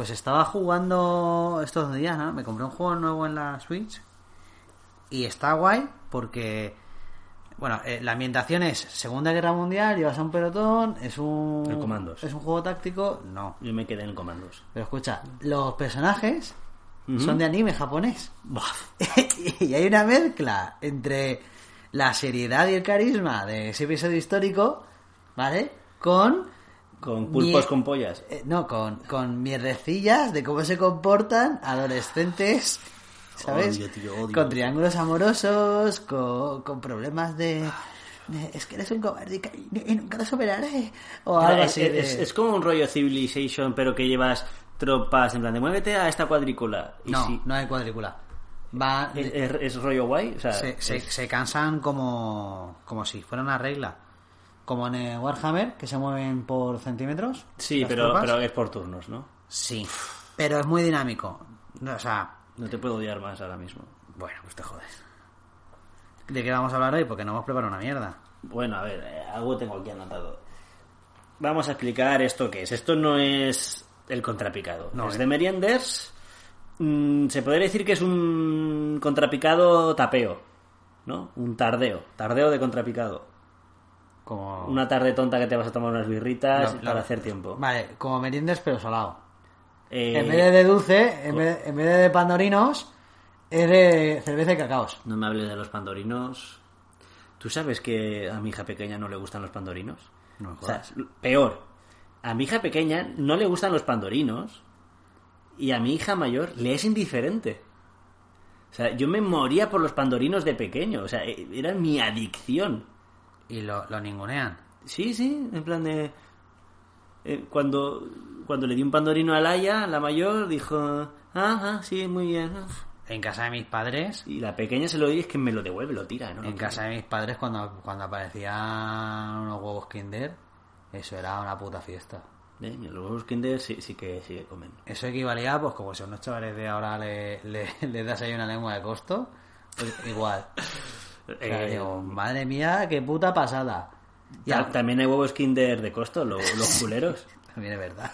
Pues estaba jugando estos días, ¿no? Me compré un juego nuevo en la Switch. Y está guay porque. Bueno, eh, la ambientación es Segunda Guerra Mundial, llevas a un pelotón, es un. El Comandos. Es un juego táctico, no. Yo me quedé en comandos. Pero escucha, los personajes son de anime japonés. y hay una mezcla entre la seriedad y el carisma de ese episodio histórico, ¿vale? Con. Con pulpos Mie- con pollas. eh, no, con, con mierdecillas de cómo se comportan adolescentes, ¿sabes? Odio, tío, odio. Con triángulos amorosos, con, con problemas de, de, Es que eres un cobarde y, y nunca lo superaré. O algo es, así. es- de- es- es como un rollo Civilization, pero que llevas tropas en plan de muévete a esta cuadrícula. Y No, sí, no hay cuadrícula. Va, es, es- rollo guay. O sea, se, se, se cansan como, como si fuera una regla. Como en el Warhammer, que se mueven por centímetros. sí, pero, pero es por turnos, ¿no? Sí, pero es muy dinámico. O sea, No te puedo odiar más ahora mismo. bueno, pues te jodes. ¿De qué vamos a hablar hoy? Porque no hemos preparado una mierda. Bueno, a ver, eh, algo tengo aquí anotado. Vamos a explicar esto qué es. Esto no es el contrapicado. No, es eh. de Merienders. Mm, se podría decir que es un contrapicado tapeo, ¿no? Un tardeo. Tardeo de contrapicado. Como... Una tarde tonta que te vas a tomar unas birritas No, no. para hacer tiempo. Vale, como meriendas pero salado. Eh, En vez de dulce, en vez, en vez de pandorinos, es de cerveza y cacaos. No me hables de los pandorinos. ¿Tú sabes que a mi hija pequeña no le gustan los pandorinos? No o sea, peor. A mi hija pequeña no le gustan los pandorinos y a mi hija mayor le es indiferente. O sea, yo me moría por los pandorinos de pequeño. O sea, e- era mi adicción. Y lo, lo ningunean. Sí, sí, en plan de... eh, cuando, cuando le di un pandorino a Laia, la mayor, dijo... Ah, ah, sí, muy bien. ah". En casa de mis padres, Y la pequeña se lo di y es que me lo devuelve, lo tira, ¿no? en casa de mis padres, cuando, cuando aparecían unos huevos Kinder, eso era una puta fiesta. Eh, Los huevos Kinder sí, sí que sí que comen. Eso equivalía, pues como si a unos chavales de ahora le, le, le das ahí una lengua de costo, pues igual. O sea, Eh, digo, madre mía, qué puta pasada. Y También hay huevos Kinder de costo, lo- los culeros. También es verdad.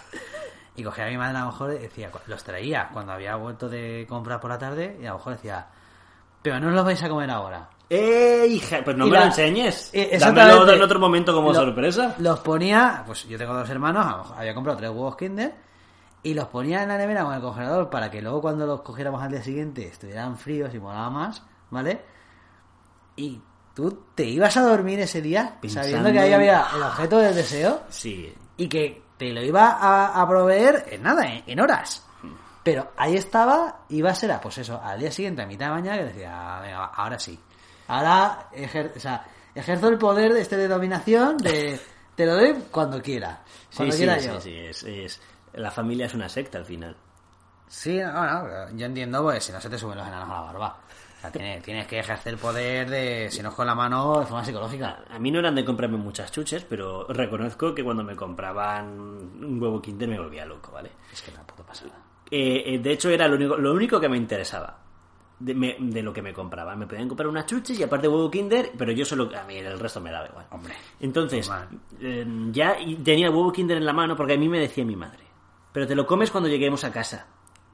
Y cogía a mi madre a lo mejor decía, los traía cuando había vuelto de comprar por la tarde y a lo mejor decía, pero no os los vais a comer ahora. ¡Eh, hija! Pues no Y me la- lo enseñes. Eh, Dámelo en otro momento como Lo- sorpresa. Los ponía, pues yo tengo dos hermanos, a lo mejor había comprado tres huevos Kinder y los ponía en la nevera con el congelador para que luego cuando los cogiéramos al día siguiente estuvieran fríos y molaba más, ¿vale? Y tú te ibas a dormir ese día Pensando sabiendo que ahí había el objeto del deseo Sí. y que te lo iba a, a proveer en nada, en, en horas. Pero ahí estaba, iba a ser, a, pues eso, al día siguiente, a mitad de mañana, que decía, "Ah, venga, ahora sí. Ahora ejer- o sea, ejerzo el poder de este de dominación, de te lo doy cuando quiera. Cuando sí, quiera sí, yo. sí, es, es- La familia es una secta al final. Sí, no, no, yo entiendo, pues si no se te suben los enanos a la barba. O sea, tienes, tienes que ejercer el poder de, si no es con la mano, de forma psicológica. A mí no eran de comprarme muchas chuches, pero reconozco que cuando me compraban un huevo Kinder me volvía loco, ¿vale? Es que la puta pasada. Eh, eh, de hecho, era lo único, lo único que me interesaba de, me- de lo que me compraba. Me podían comprar unas chuches y aparte huevo Kinder, pero yo solo. A mí el resto me daba igual. Hombre. Entonces, eh, ya tenía el huevo Kinder en la mano porque a mí me decía mi madre. Pero te lo comes cuando lleguemos a casa.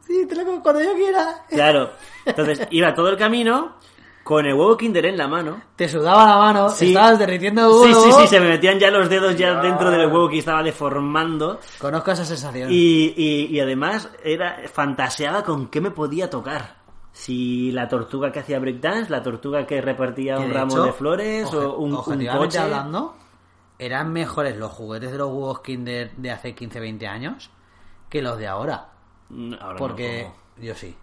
Sí, te lo como cuando yo quiera. Claro. Entonces, iba todo el camino con el huevo Kinder en la mano. Te sudaba la mano, Sí. estabas derritiendo el Sí, huevo. sí, sí, se me metían ya los dedos ya dentro del huevo que estaba deformando. Conozco esa sensación. Y, y, y además era fantaseaba con qué me podía tocar. Si la tortuga que hacía breakdance, la tortuga que repartía Que, un de ramo hecho, de flores o un, un coche. hablando, eran mejores los juguetes de los huevos Kinder de hace 15, 20 años que los de ahora. Mm, ahora Porque yo sí.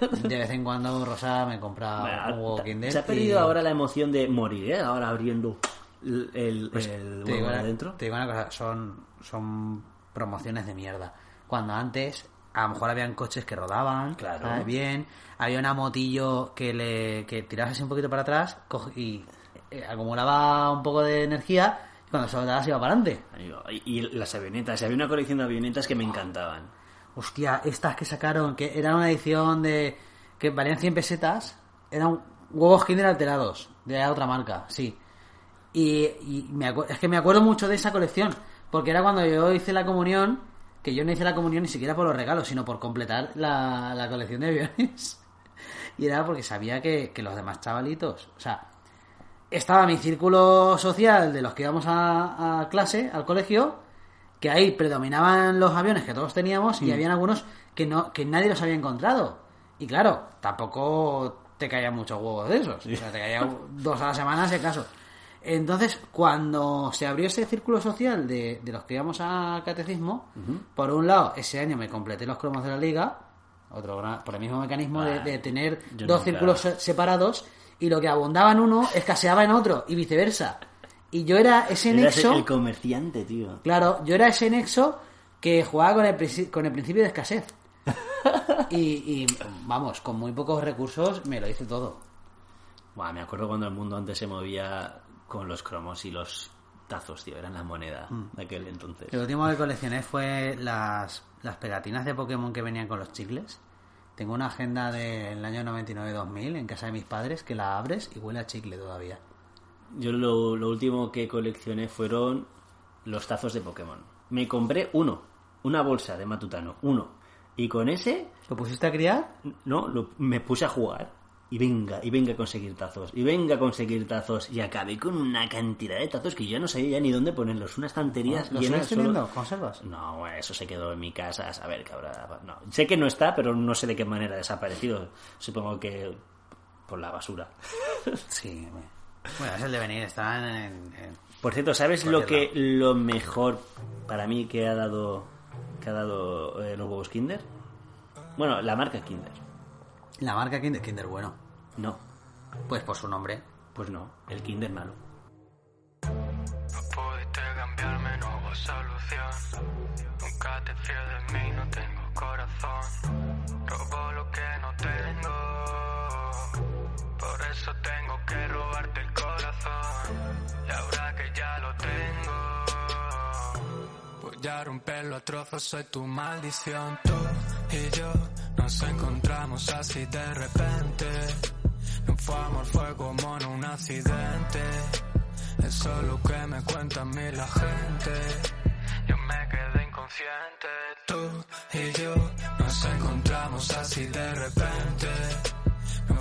De vez en cuando Rosa me compra Bueno, un huevo Kinder. Se ha y- perdido ahora la emoción de morir, ¿eh? Ahora abriendo el, el, Pues, el te, digo una, adentro. te digo una cosa, son, son promociones de mierda. Cuando antes a lo mejor habían coches que rodaban, Claro. ¿sabes? bien, había una motillo que le que tirabas así un poquito para atrás y eh, acumulaba un poco de energía y cuando dabas iba para adelante. Y, y las avionetas. Había una colección de avionetas que me encantaban. Hostia, estas que sacaron, que era una edición de. que valían 100 pesetas, eran huevos Kinder alterados, de otra marca, sí. Y, es que me acuerdo mucho de esa colección, porque era cuando yo hice la comunión que yo no hice la comunión ni siquiera por los regalos, sino por completar la, la colección de aviones. y era porque sabía que, que los demás chavalitos, o sea, estaba mi círculo social de los que íbamos a clase, al colegio, que ahí predominaban los aviones que todos teníamos y habían algunos que no que nadie los había encontrado. Y claro, tampoco te caían muchos huevos de esos. O sea, te caían dos a la semana, si acaso. Entonces, cuando se abrió ese círculo social de, de los que íbamos a catecismo, por un lado, ese año me completé los cromos de la liga, otro gran- por el mismo mecanismo de, de tener dos círculos se- separados, y lo que abundaba en uno escaseaba en otro, y viceversa. Y yo era ese Eras nexo. el comerciante, tío. Claro, yo era ese nexo que jugaba con el, con el principio de escasez. Y, y, vamos, con muy pocos recursos me lo hice todo. Buah, me acuerdo cuando el mundo antes se movía con los cromos y los tazos, tío. Eran la moneda de aquel entonces. Lo último que coleccioné fue las, las pegatinas de Pokémon que venían con los chicles. Tengo una agenda del año 99-2000 en casa de mis padres que la abres y huele a chicle todavía. Yo lo, lo último que coleccioné fueron los tazos de Pokémon. Me compré uno, una bolsa de Matutano, uno. Y con ese, ¿Lo pusiste a criar? no, lo- me puse a jugar. Y venga, y venga a conseguir tazos, y venga a conseguir tazos. Y acabé con una cantidad de tazos que yo no sabía ya ni dónde ponerlos. Unas estanterías ¿Lo llenas teniendo? ¿Conservas? No, eso se quedó en mi casa, a saber habrá... No, sé que no está, pero no sé de qué manera ha desaparecido. Supongo que por la basura. Sí. Bueno, es el de venir, está en... Por cierto, ¿sabes lo que lo mejor para mí que ha dado que ha dado eh, los huevos Kinder? Bueno, la marca Kinder. La marca Kinder, Kinder bueno. No, Pues por su nombre. pues no, el Kinder malo. No pudiste cambiarme, no hubo solución. Nunca te fío de mí, no tengo corazón. Robo lo que no tengo. Por eso tengo que robarte el corazón. Y ahora que ya lo tengo, voy a romperlo a trozos, soy tu maldición. Tú y yo nos encontramos así de repente. No fue amor, fue como en un accidente. Eso es lo que me cuenta a mí la gente. Yo me quedé inconsciente. Tú y yo nos encontramos así de repente.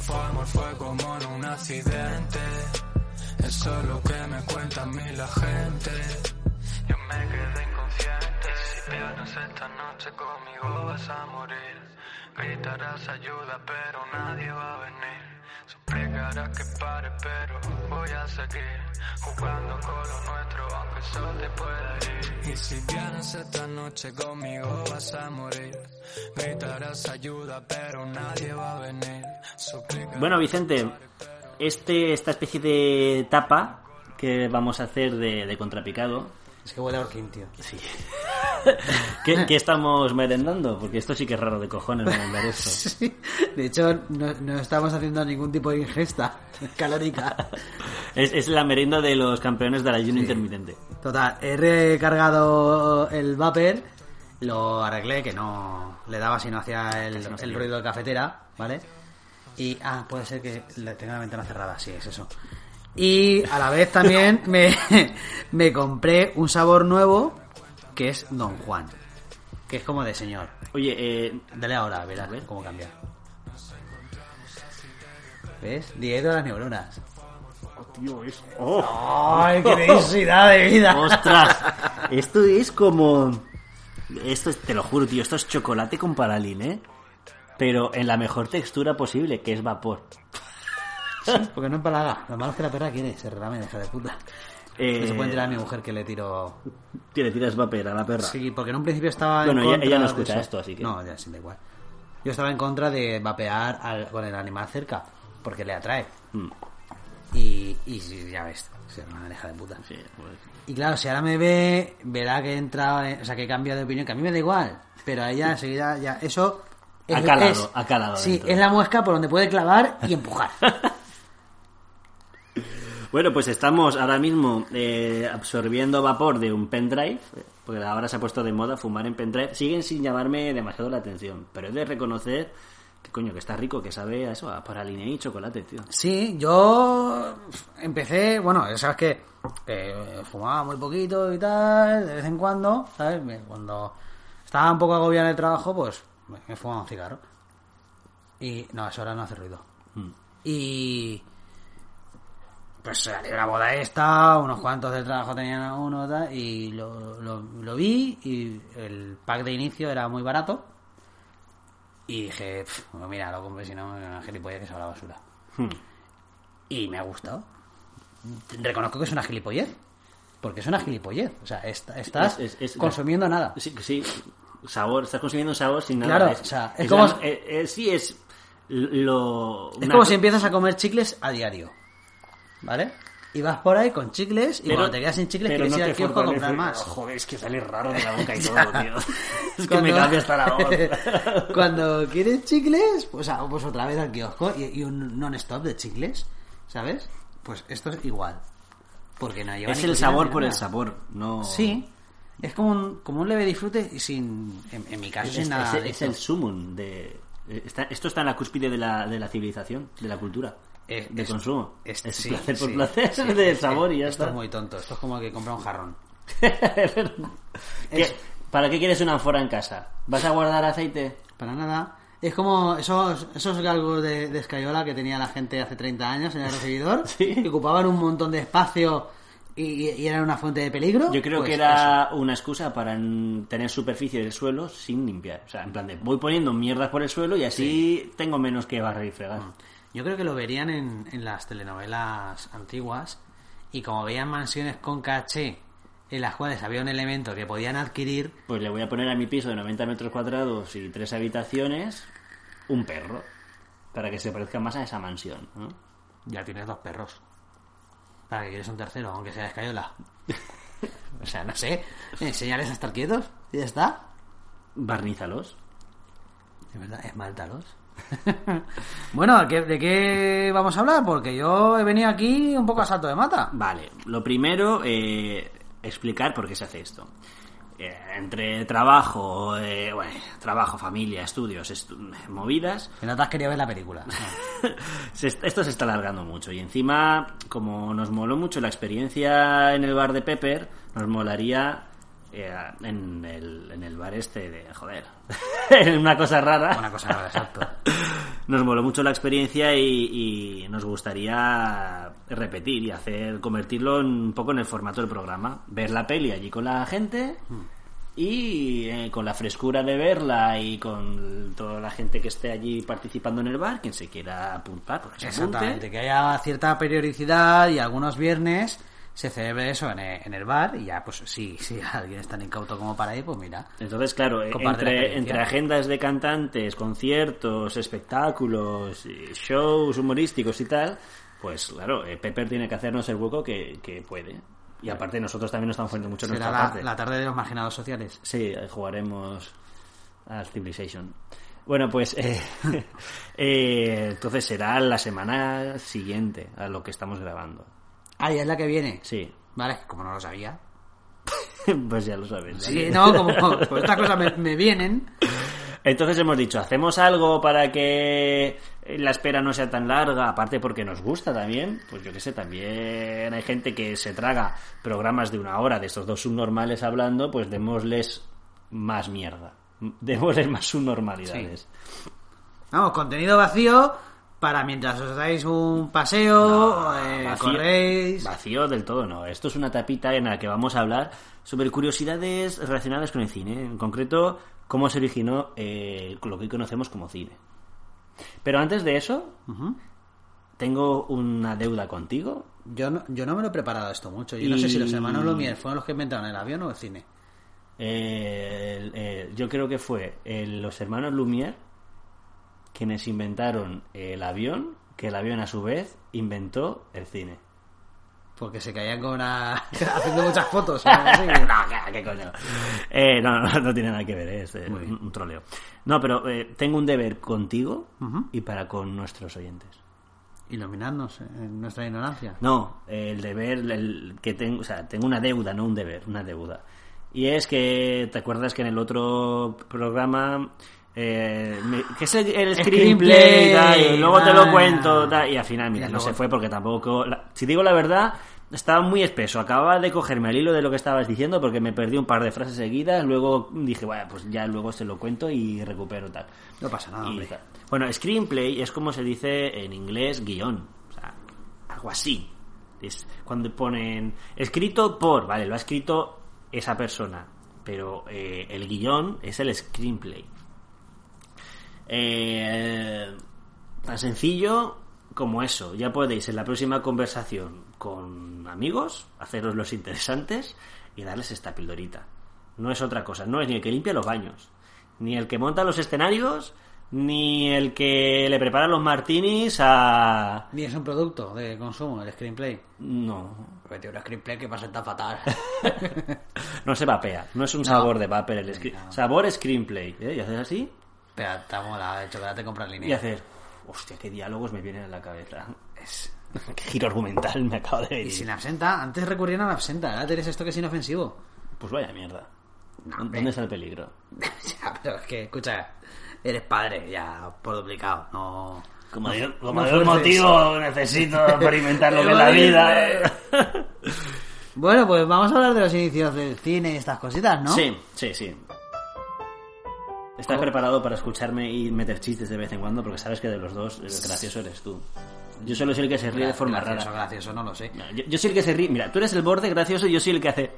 Fue amor, fue como en un accidente. Eso es lo que me cuenta a mí la gente. Yo me quedé inconsciente. Si pierdes esta noche conmigo vas a morir. Gritarás ayuda, pero nadie va a venir. Suplicarás que pare, pero voy a seguir jugando con lo nuestro, aunque el sol te pueda herir. Y si vienes esta noche conmigo vas a morir. Gritarás ayuda, pero nadie va a venir. Suplicarás Bueno, Vicente, este esta especie de tapa que vamos a hacer de, de contrapicado, Es que huele a orquín, tío. sí. ¿Qué, qué estamos merendando? Porque esto sí que es raro de cojones merendar esto. Sí. De hecho, no, no estamos haciendo ningún tipo de ingesta calórica. Es, es la merienda de los campeones del ayuno intermitente. Total, he recargado el vapor, lo arreglé, que no le daba si no hacía el, no el ruido de cafetera, ¿vale? Y, ah, puede ser que tenga la ventana cerrada, sí, es eso. Y a la vez también me, me compré un sabor nuevo, que es Don Juan, que es como de señor. Oye, eh, Dale ahora, verás cómo cambia. ¿Ves? Directo a las neuronas. ¡Oh! ¡Ay, qué densidad de vida! ¡Ostras! Esto es como... Esto es- te lo juro, tío, esto es chocolate con paraline, ¿eh? Pero en la mejor textura posible, que es vapor. Porque no empalaga. Lo malo es que la perra quiere, se relame, deja de puta. Eh, No se puede enterar a mi mujer que le tiro. Le tiras vapor a la perra. Sí, porque en un principio estaba. Bueno, en ella- contra ella no escucha esto, así que- No, ya sí, da igual. Yo estaba en contra de vapear al- con el animal cerca, porque le atrae. Mm, Y, y sí, ya ves, se una deja de puta. sí, pues, Y claro, si ahora me ve, verá que he entrado, en- o sea, que he cambiado de opinión, que a mí me da igual, pero a ella enseguida ya, eso... Ha calado, ha calado Sí, dentro. es la muesca por donde puede clavar y empujar. Bueno, pues estamos ahora mismo eh, absorbiendo vapor de un pendrive, porque ahora se ha puesto de moda fumar en pendrive. Siguen sin llamarme demasiado la atención, pero he de reconocer que coño, que está rico, que sabe a eso, a paraline y chocolate, tío. Sí, yo empecé, bueno, sabes que eh, fumaba muy poquito y tal, de vez en cuando, ¿sabes? Cuando estaba un poco agobiado en el trabajo, pues me fumaba un cigarro. Y no, eso ahora no hace ruido. Mm. Y pues salió la boda esta, unos cuantos del trabajo tenían uno tal, y lo, lo, lo vi y el pack de inicio era muy barato. Y dije, "Pf, pues mira, lo compré si no, una gilipollez que se va a la basura. Hmm. Y me ha gustado. Reconozco que es una gilipollez. Porque es una gilipollez. O sea, est- estás Es- es- es- consumiendo nada. Sí, sí, sabor, estás consumiendo sabor sin nada. Claro, o sea, es como- eh, eh, sí, es lo... Es una- como si empiezas a comer chicles a diario. ¿Vale? Y vas por ahí con chicles y Pero- cuando te quedas sin chicles quieres no ir al kiosco a comprar más. Joder, es que sale raro de la boca y todo, tío. Es que Cuando- me cambia hasta la voz. Cuando quieres chicles, pues, pues otra vez al kiosco y, y un non-stop de chicles, ¿sabes? Pues esto es igual. Porque no lleva Es el sabor por el sabor, no... Sí. Es como un, como un leve disfrute y sin, en, en mi caso, Es, sin nada es- de es el sumum de... eh, está- esto está en la cúspide de la, de la civilización, de la cultura, Eh, de es- consumo. es- Es, sí, placer por sí, placer sí, de sabor y ya Esto está. es muy tonto. Esto es como que compra un jarrón. ¿Qué- Es- ¿Para qué quieres una ánfora en casa? ¿Vas a guardar aceite? Para nada. Es como esos, esos galgos de, de escayola que tenía la gente hace 30 años en el recibidor, que ocupaban un montón de espacio y, y eran una fuente de peligro. Yo creo Pues que era una excusa para tener superficie del suelo sin limpiar. O sea, en plan de voy poniendo mierdas por el suelo y así tengo menos que barrer y fregar. eso. Yo creo que lo verían en, en las telenovelas antiguas y como veían mansiones con caché en las cuales había un elemento que podían adquirir, Pues le voy a poner a mi piso de 90 metros cuadrados y tres habitaciones un perro. Para que se parezca más a esa mansión. ¿no? ya tienes dos perros. ¿Para que quieres un tercero, aunque sea de escayola? o sea, no sé. Enseñarles a estar quietos y ya está. Barnízalos. De verdad, esmáltalos. bueno, ¿a qué- ¿de qué vamos a hablar? Porque yo he venido aquí un poco a salto de mata. Vale, lo primero, eh, explicar por qué se hace esto. Eh, entre trabajo, eh, bueno, trabajo, familia, estudios, estu- movidas, Que no te has querido ver la película. se esto se está alargando mucho y encima, como nos moló mucho la experiencia en el bar de Pepper, nos molaría en, el, en el bar este de, joder, una cosa rara. Una cosa rara, exacto. Nos moló mucho la experiencia y, y nos gustaría repetir y hacer convertirlo en- un poco en el formato del programa. Ver la peli allí con la gente y eh, con la frescura de verla y con toda la gente que esté allí participando en el bar, quien se quiera apuntar, porque se Exactamente, apunte. que haya cierta periodicidad y algunos viernes se celebre eso en el, en el bar y ya, pues sí, si alguien es tan incauto como para ir, pues mira. Entonces, claro, eh, entre, entre agendas de cantantes, conciertos, espectáculos, shows humorísticos y tal, pues claro, eh, Pepper tiene que hacernos el hueco que, que puede. Y aparte nosotros también nos estamos poniendo mucho en nuestra la, parte. la tarde de los marginados sociales. Sí, jugaremos al Civilization. Bueno, pues eh, eh, entonces será la semana siguiente a lo que estamos grabando. Ah, ya es la que viene. Sí, Vale, como no lo sabía. pues ya lo sabes. Sí, ¿vale? no, como, como estas cosas me, me vienen. Entonces hemos dicho, hacemos algo para que la espera no sea tan larga, aparte porque nos gusta también, pues yo qué sé, también hay gente que se traga programas de una hora de estos dos subnormales hablando, pues démosles más mierda, démosles más subnormalidades. Vamos, contenido vacío para mientras os dais un paseo, eh, Vacío- corréis. Vacío del todo no. Esto es una tapita en la que vamos a hablar sobre curiosidades relacionadas con el cine. En concreto, cómo se originó eh, lo que hoy conocemos como cine. Pero antes de eso, tengo una deuda contigo. Yo no, yo no me lo he preparado esto mucho. Yo no sé si los hermanos Lumière fueron los que inventaron el avión o el cine. Eh, el- el- yo creo que fue eh, los hermanos Lumière quienes inventaron el avión, que el avión a su vez inventó el cine. Porque se caían con una... haciendo muchas fotos. o algo así. no, qué, coño. Eh, no, no, no tiene nada que ver, eh, es eh, un, un troleo. No, pero eh, tengo un deber contigo y para con nuestros oyentes. Iluminadnos en nuestra ignorancia. No, el deber el que tengo, o sea, tengo una deuda, no un deber, una deuda. Y es que, ¿te acuerdas que en el otro programa, eh, que es el, el screenplay, tal, y luego te lo ah. cuento, tal, y al final, mira, no se fue porque tampoco, la- si digo la verdad, estaba muy espeso. Acababa de cogerme al hilo de lo que estabas diciendo porque me perdí un par de frases seguidas. Luego dije, bueno, pues ya luego se lo cuento y recupero tal. No pasa nada, Y hombre. tal. Bueno, screenplay es como se dice en inglés guion. O sea, algo así. Es cuando ponen escrito por, vale, lo ha escrito esa persona. Pero eh, el guion es el screenplay. Eh, tan sencillo como eso. Ya podéis en la próxima conversación con amigos haceros los interesantes y darles esta pildorita. No es otra cosa. No es ni el que limpia los baños, ni el que monta los escenarios, ni el que le prepara los martinis a... Ni es un producto de consumo, el screenplay. No. Porque tiene un screenplay que pasa tan fatal. No se vapea. No es un No. sabor de papel. El No. Sabor screenplay. ¿eh? Y haces así Pero está mola, el chocolate compra línea. y hacer... Hostia, qué diálogos me vienen a la cabeza. Es... Qué giro argumental me acaba de Y venir. sin absenta, antes recurrían a la absenta, ahora tienes esto que es inofensivo. Pues vaya mierda. No, ¿Dónde está el peligro? ya, pero es que, escucha, eres padre, ya por duplicado, no. Como, no de, fu- como no motivo necesito experimentar lo que es la vida. Bueno, pues vamos a hablar de los inicios del cine y estas cositas, ¿no? Sí, sí, sí. ¿Estás preparado para escucharme y meter chistes de vez en cuando? Porque sabes que de los dos el gracioso eres tú. Yo solo soy el que se ríe de forma gracioso, rara. gracioso, no lo sé. No, Yo, yo soy el que se ríe. Mira, tú eres el borde gracioso y yo soy el que hace.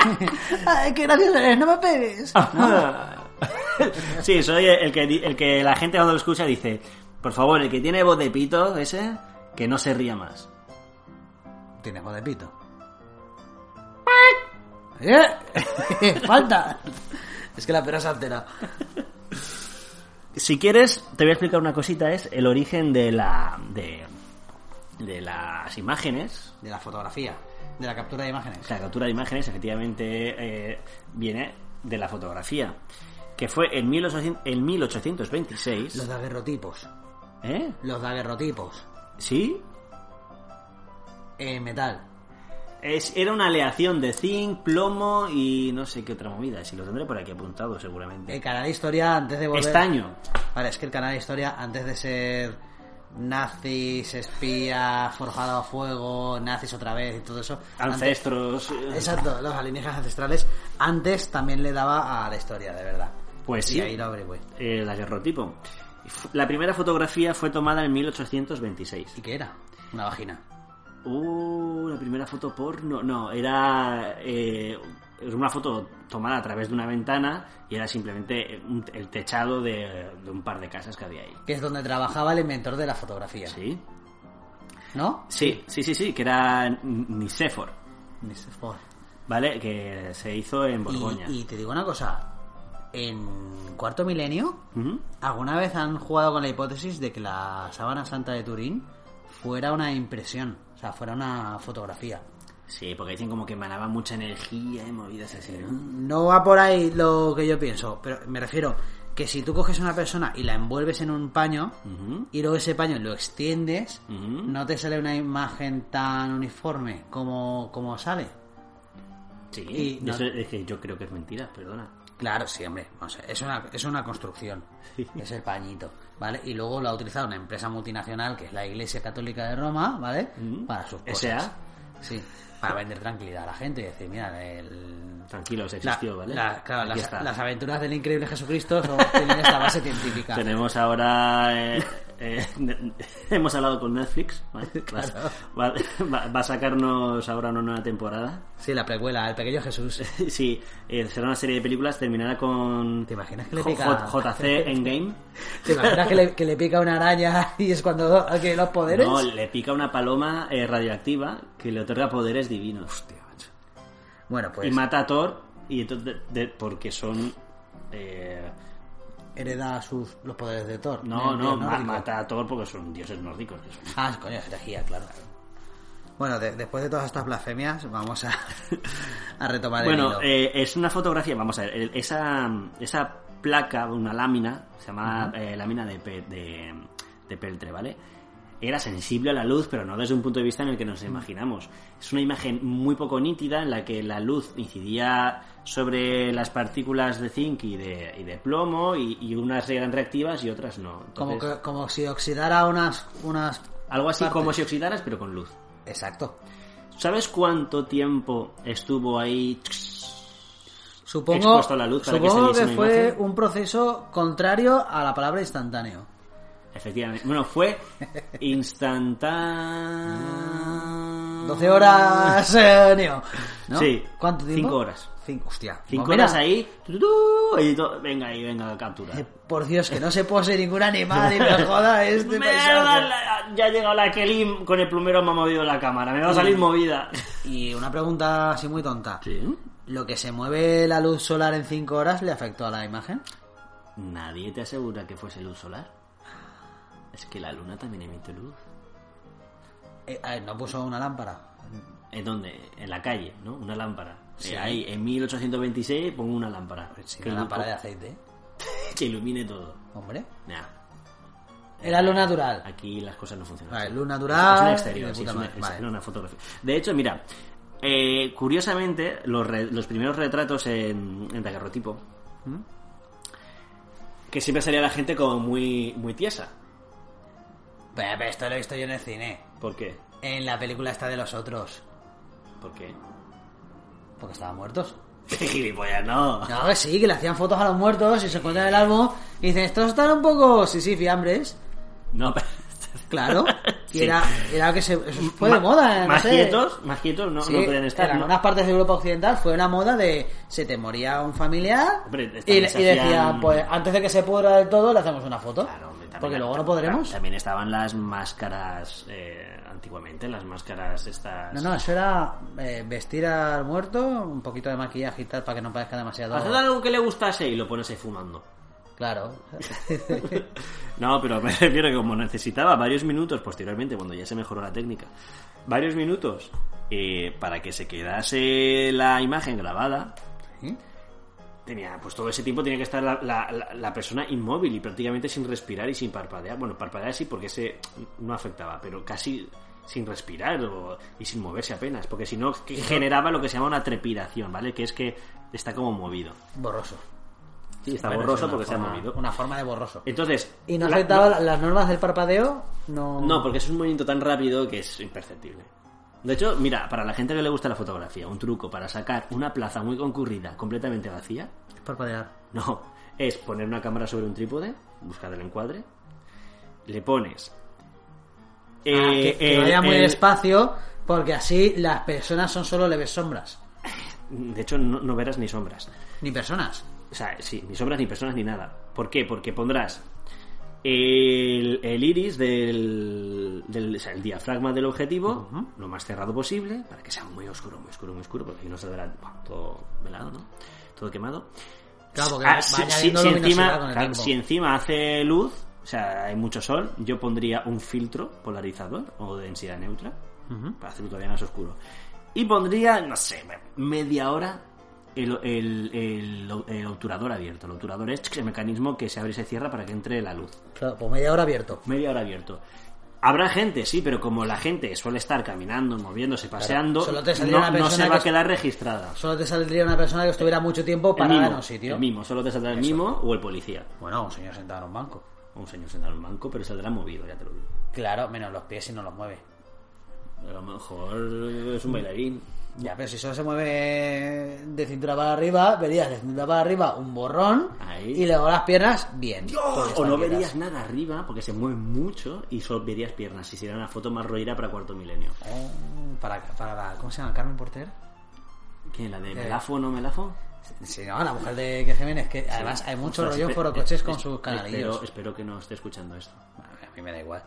Ay, qué gracioso eres, no me pegues. sí, soy el que, el que la gente cuando lo escucha dice: Por favor, el que tiene voz de pito, ese, que no se ría más. Tienes voz de pito. ¡Eh! ¡Falta! Es que la pera se altera. Si quieres, te voy a explicar una cosita: es el origen de la. de, de las imágenes. De la fotografía, de la captura de imágenes. La captura de imágenes, efectivamente, eh, viene de la fotografía. Que fue en, 1800 en 1826. Los daguerrotipos. ¿Eh? Los daguerrotipos. ¿Sí? En metal. Es, era una aleación de zinc, plomo y no sé qué otra movida. Si lo tendré por aquí apuntado, seguramente. El canal de historia antes de volver... Estaño. Vale, es que el canal de historia antes de ser nazis, espía, forjado a fuego, nazis otra vez y todo eso. Ancestros. eh, Exacto, los alienígenas ancestrales. Antes también le daba a la historia, de verdad. Pues Y sí. ahí lo averigüé. El aguerrotipo. La primera fotografía fue tomada en 1826. ¿Y qué era? Una vagina. Uh, la primera foto porno. No, era, eh, una foto tomada a través de una ventana y era simplemente un- el techado de, de un par de casas que había ahí. Que es donde trabajaba el inventor de la fotografía. ¿Sí? ¿No? Sí, sí, sí, sí, que era Nicefor. Ford. ¿vale? Que se hizo en Borgoña. Y, y te digo una cosa. En cuarto milenio. ¿alguna vez han jugado con la hipótesis de que la sábana santa de Turín fuera una impresión? O sea, fuera una fotografía. Sí, porque dicen como que emanaba mucha energía y movidas así, ¿no? No va por ahí lo que yo pienso, pero me refiero que si tú coges a una persona y la envuelves en un paño y luego ese paño lo extiendes, no te sale una imagen tan uniforme como, como sale. Sí, Y no- eso es que yo creo que es mentira, perdona. Claro, sí, hombre. O sea, es, una, es una construcción. Es el pañito, ¿vale? Y luego lo ha utilizado una empresa multinacional que es la Iglesia Católica de Roma, ¿vale? Mm. Para sus cosas. S.A.. Sí, para vender tranquilidad a la gente y decir, mira, el... Tranquilos, la- existió, ¿vale? la- claro, las, está. las aventuras del increíble Jesucristo son, tienen esta base científica. Tenemos ahora. eh, eh, hemos hablado con Netflix. Claro. Va, va- va a sacarnos ahora una nueva temporada. Sí, la precuela, el pequeño Jesús. Sí, eh, será una serie de películas. Terminará con. ¿Te imaginas que le pica- JC Endgame. ¿Te imaginas que le, que le pica una araña y es cuando adquiere los poderes? No, le pica una paloma eh, radioactiva que le otorga poderes divinos. Hostia, macho. Bueno, pues Y mata a Thor. Y entonces, de- porque son. eh, hereda sus, los poderes de Thor. no, no, ma- mata a Thor porque son dioses nórdicos. que son- Ah, coño, herejía, claro. Bueno, de- después de todas estas blasfemias, vamos a, a retomar el Bueno, eh, es una fotografía, vamos a ver, esa, esa placa, una lámina, se llama eh, lámina de, pe- de, de peltre, ¿vale? Era sensible a la luz, pero no desde un punto de vista en el que nos imaginamos. Es una imagen muy poco nítida en la que la luz incidía sobre las partículas de zinc y de, y de plomo y, y unas eran reactivas y otras no. como, que- como si oxidara unas... unas algo así partes. como si oxidaras, pero con luz. Exacto. ¿Sabes cuánto tiempo estuvo ahí? Supongo, Expuesto a la luz para que supongo se que, una fue imagen. un proceso contrario a la palabra instantáneo. Efectivamente. Bueno, fue instantáneo. 12 horas, eh, Neo. ¿no? Sí. ¿Cuánto tiempo? Cinco horas. Cinco, hostia. Cinco Pues mira, horas ahí. tu, tu, tu, y venga ahí, venga, captura. eh, Por Dios, que no se pose ningún animal y me joda este Mierda, ya ha llegado la Kelly con el plumero me ha movido la cámara. Me va a salir movida. Y una pregunta así muy tonta. ¿Sí? ¿Lo que se mueve la luz solar en 5 horas le afectó a la imagen? Nadie te asegura que fuese luz solar. Es que la luna también emite luz. Eh, a ver, no puso una lámpara. ¿En dónde? En la calle, ¿no? Una lámpara. Sí. Eh, ahí, en 1826 pongo una lámpara. Sí, que, una lámpara de aceite. que ilumine todo. Hombre. Nah, Era luz natural. aquí las cosas no funcionan. Vale, luz natural. Es un exterior, sí, es una, Vale. fotografía. De hecho, mira, eh, curiosamente, los, re- los primeros retratos en, en daguerrotipo, ¿Mm? que siempre salía la gente como muy, muy tiesa. Pero, pero esto lo he visto yo en el cine. ¿Por qué? En la película esta de los otros. ¿Por qué? Porque estaban muertos. Gilipollas, no. No, que sí, que le hacían fotos a los muertos y se encuentran en el álbum y dicen, estos están un poco, sí, sí, fiambres. No, pero... Claro. Y Sí. era, era que se, eso fue de Ma- moda. no Más sé. quietos, más quietos no, Sí, no podían estar. en ¿no? algunas partes de Europa Occidental fue una moda de se te moría un familiar Hombre, y, y hacían- pues antes de que se pudra del todo le hacemos una foto. Claro, también- porque luego no podremos. También estaban las máscaras eh, antiguamente, las máscaras estas. No, no, eso era eh, vestir al muerto, un poquito de maquillaje y tal para que no parezca demasiado. Haced algo que le gustase y lo pones ahí fumando. Claro. No, pero me refiero que como necesitaba varios minutos posteriormente, cuando ya se mejoró la técnica, varios minutos eh, para que se quedase la imagen grabada, ¿Sí? Tenía, pues todo ese tiempo tenía que estar la, la- persona inmóvil y prácticamente sin respirar y sin parpadear. Bueno, parpadear sí porque ese no afectaba, pero casi sin respirar o- y sin moverse apenas, porque si no generaba lo que se llama una trepidación, ¿vale? Que es que está como movido. Borroso. Sí, está Bueno, borroso es porque se ha movido. Una forma de borroso. Entonces, ¿Y no afectaba la- las normas del parpadeo? No. No, porque es un movimiento tan rápido que es imperceptible. De hecho, mira, para la gente que le gusta la fotografía, un truco para sacar una plaza muy concurrida completamente vacía, Parpadear. no, es poner una cámara sobre un trípode, buscar el encuadre, le pones... Ah, que, que el- vaya muy el- despacio, porque así las personas son solo leves sombras. De hecho, no, no verás ni sombras. Ni personas. O sea, sí, ni sombras, ni personas, ni nada. ¿Por qué? Porque pondrás el, el iris del, del- o sea, el diafragma del objetivo lo más cerrado posible para que sea muy oscuro, muy oscuro, muy oscuro, porque ahí no se verá todo velado, ¿no? Todo quemado. Claro, porque Ah, si, encima, con el claro, tiempo. si encima hace luz, o sea, hay mucho sol, yo pondría un filtro polarizador o densidad neutra para hacerlo todavía más oscuro. Y pondría, no sé, media hora el, el, el- el obturador abierto. El obturador es el mecanismo que se abre y se cierra para que entre la luz. Claro, pues media hora abierto. Media hora abierto. Habrá gente, sí, pero como la gente suele estar caminando, moviéndose, paseando, no, se va a que- quedar registrada. Solo te saldría una persona que estuviera mucho tiempo parada mimo, en un sitio. el mimo, solo te saldrá el mimo o el policía. Bueno, un señor sentado en un banco. Un señor sentado en un banco, pero saldrá movido, ya te lo digo. Claro, menos los pies si no los mueve. A lo mejor es un bailarín. Ya, pero si solo se mueve de cintura para arriba, verías de cintura para arriba un borrón Ahí. y luego las piernas bien. O no verías nada arriba porque se mueve mucho y solo verías piernas. Si sería una foto más rollera para cuarto milenio. Oh, para, para ¿Cómo se llama? ¿Carmen Porter? ¿Qué? ¿La de Eh. Melafo o no Melafo? Sí, no, la mujer de que Jiménez, que además hay mucho rollo en espe- Foro Coches con sus canalillos. Espero, espero que no esté escuchando esto. A mí me da igual.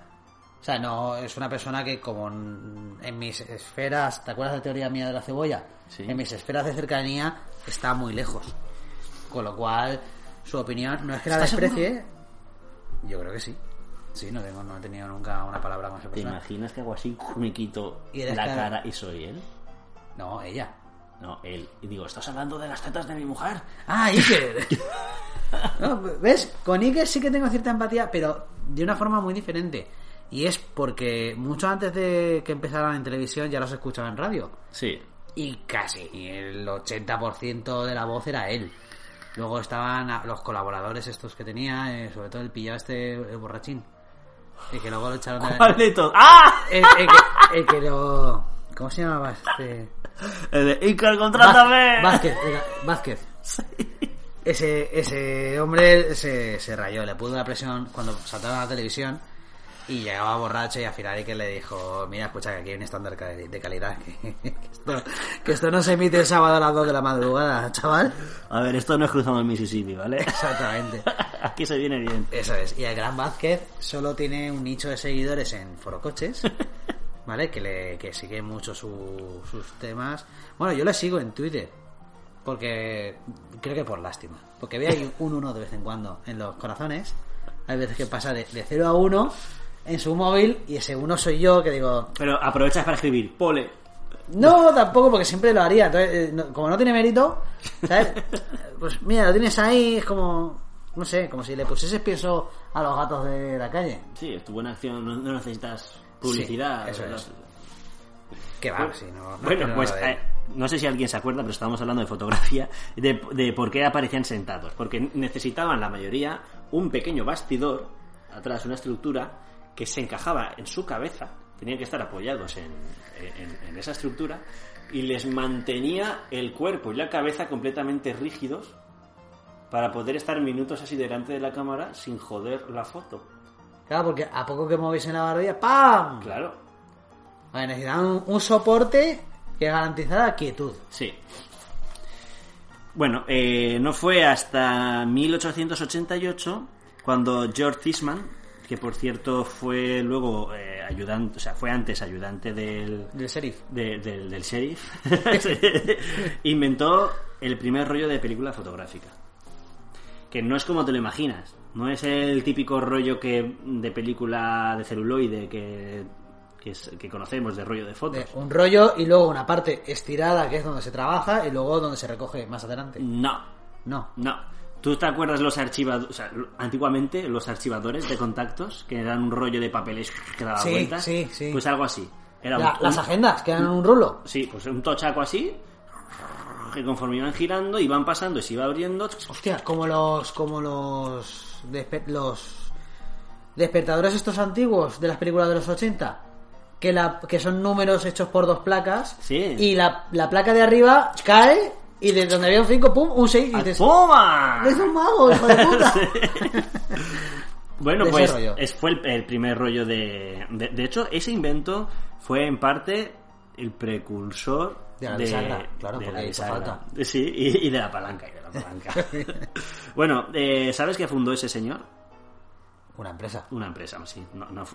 O sea, no, es una persona que como en, mis esferas, ¿te acuerdas de la teoría mía de la cebolla? Sí. En mis esferas de cercanía está muy lejos. Con lo cual, su opinión, no es que la ¿Estás desprecie, yo creo que sí. Sí, no, tengo, no he tenido nunca una palabra con esa ¿Te imaginas que hago así, me quito Y la cara- cara y soy él? No, ella. No, él. Y digo, ¿estás hablando de las tetas de mi mujer? Ah, Iker. No, ¿Ves? Con Iker sí que tengo cierta empatía, pero de una forma muy diferente. Y es porque mucho antes de que empezaran en televisión ya los escuchaba en radio. Sí. Y casi el 80% de la voz era él. Luego estaban los colaboradores estos que tenía, eh, sobre todo el pillado este, el borrachín. El que luego lo echaron de ¿Cuál de todos? ¡Ah! el, el que, el que lo. ¿Cómo se llamaba este? El de Icar, contrátame. Vá- Vázquez, Vázquez. Ese, ese hombre se, se rayó, le pudo la presión cuando saltaron a la televisión y llegaba borracho y al final que le dijo, mira, escucha que aquí hay un estándar de calidad, que, que esto, que esto no se emite el sábado a las 2 de la madrugada, chaval. A ver, esto no es cruzando el Mississippi, ¿vale? Exactamente. Aquí se viene bien. Eso es. Y el Gran Vázquez solo tiene un nicho de seguidores en Forocoches, ¿vale? Que, le, que sigue mucho su- sus temas. Bueno, yo le sigo en Twitter, porque creo que por lástima. Porque veo ahí un uno de vez en cuando en los corazones. Hay veces que pasa de, de 0 a 1 en su móvil y ese uno soy yo que digo, Pero aprovechas para escribir, pole. no, tampoco, porque siempre lo haría. Entonces, eh, no- como no tiene mérito, ¿sabes? Pues mira, lo tienes ahí, es como, no sé, como si le pusieses pienso a los gatos de la calle. Sí, es tu buena acción, no, no necesitas publicidad. Sí, eso ¿verdad? es. Que va, sí, no, no bueno, espero pues nada de él. eh, no sé si alguien se acuerda, pero estábamos hablando de fotografía, de, de por qué aparecían sentados. Porque necesitaban la mayoría un pequeño bastidor, atrás una estructura, que se encajaba en su cabeza, tenían que estar apoyados en, en- en esa estructura, y les mantenía el cuerpo y la cabeza completamente rígidos para poder estar minutos así delante de la cámara sin joder la foto. Claro, porque a poco que movéis en la barbilla, ¡pam! Claro, Vale, necesitaban un, un soporte que garantizara quietud. Sí. Bueno, eh, no fue hasta 1888 cuando George Eastman, que por cierto fue luego eh, ayudante, o sea, fue antes ayudante del, Del sheriff. de- del, del sheriff, inventó el primer rollo de película fotográfica. Que no es como te lo imaginas. No es el típico rollo que de película de celuloide que, que, es- que conocemos, de rollo de fotos. Un rollo y luego una parte estirada que es donde se trabaja y luego donde se recoge más adelante. No, No. No. ¿Tú te acuerdas los archivadores, o sea, antiguamente los archivadores de contactos, que eran un rollo de papeles que daba Sí, vueltas? sí, sí. Pues algo así. Era La- un- las agendas que eran un rulo. Sí, pues un tochaco así, que conforme iban girando, iban pasando y se iba abriendo. Hostia, como los como los despe- los despertadores estos antiguos de las películas de los 80 que la que son números hechos por dos placas Sí. y la, la placa de arriba cae y de donde había un 5 pum un 6 y dices ¡Toma! es un mago hijo de puta Bueno, de pues es, fue el, el primer rollo de, de... de hecho, ese invento fue en parte el precursor De la bisagra, claro, de porque la bisagra. falta. Sí, y, y de la palanca, y de la palanca. bueno, eh, ¿sabes qué fundó ese señor? Una empresa Una empresa, sí. No, no,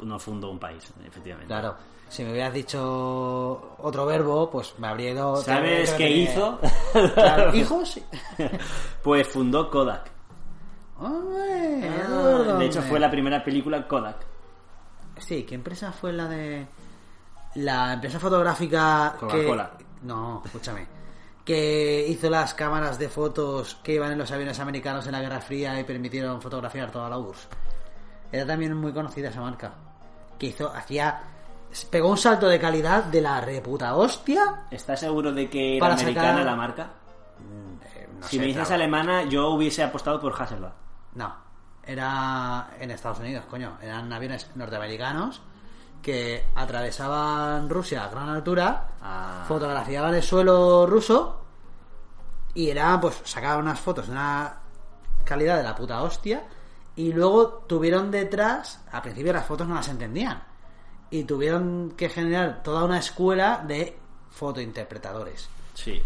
un país, efectivamente. claro si me hubieras dicho otro verbo pues me habría ido ¿Sabes qué que- hizo? Claro, hijos pues fundó Kodak. Hombre, Ah, de hecho, fue la primera película Kodak. Sí, ¿qué empresa fue la de. La empresa fotográfica. que- Coca-Cola. No, escúchame. Que hizo las cámaras de fotos que iban en los aviones americanos en la Guerra Fría y permitieron fotografiar toda la URSS. Era también muy conocida esa marca. Que hizo. Hacía. Pegó un salto de calidad de la reputa hostia. ¿Estás seguro de que era Para americana sacar- la marca? Eh, no si sé, me dices claro. alemana, yo hubiese apostado por Hasselblad. No, era en Estados Unidos, coño. Eran aviones norteamericanos que atravesaban Rusia a gran altura, Ah. fotografiaban el suelo ruso y eran, pues, sacaban unas fotos de una calidad de la puta hostia y luego tuvieron detrás, al principio las fotos no las entendían y tuvieron que generar toda una escuela de fotointerpretadores Sí.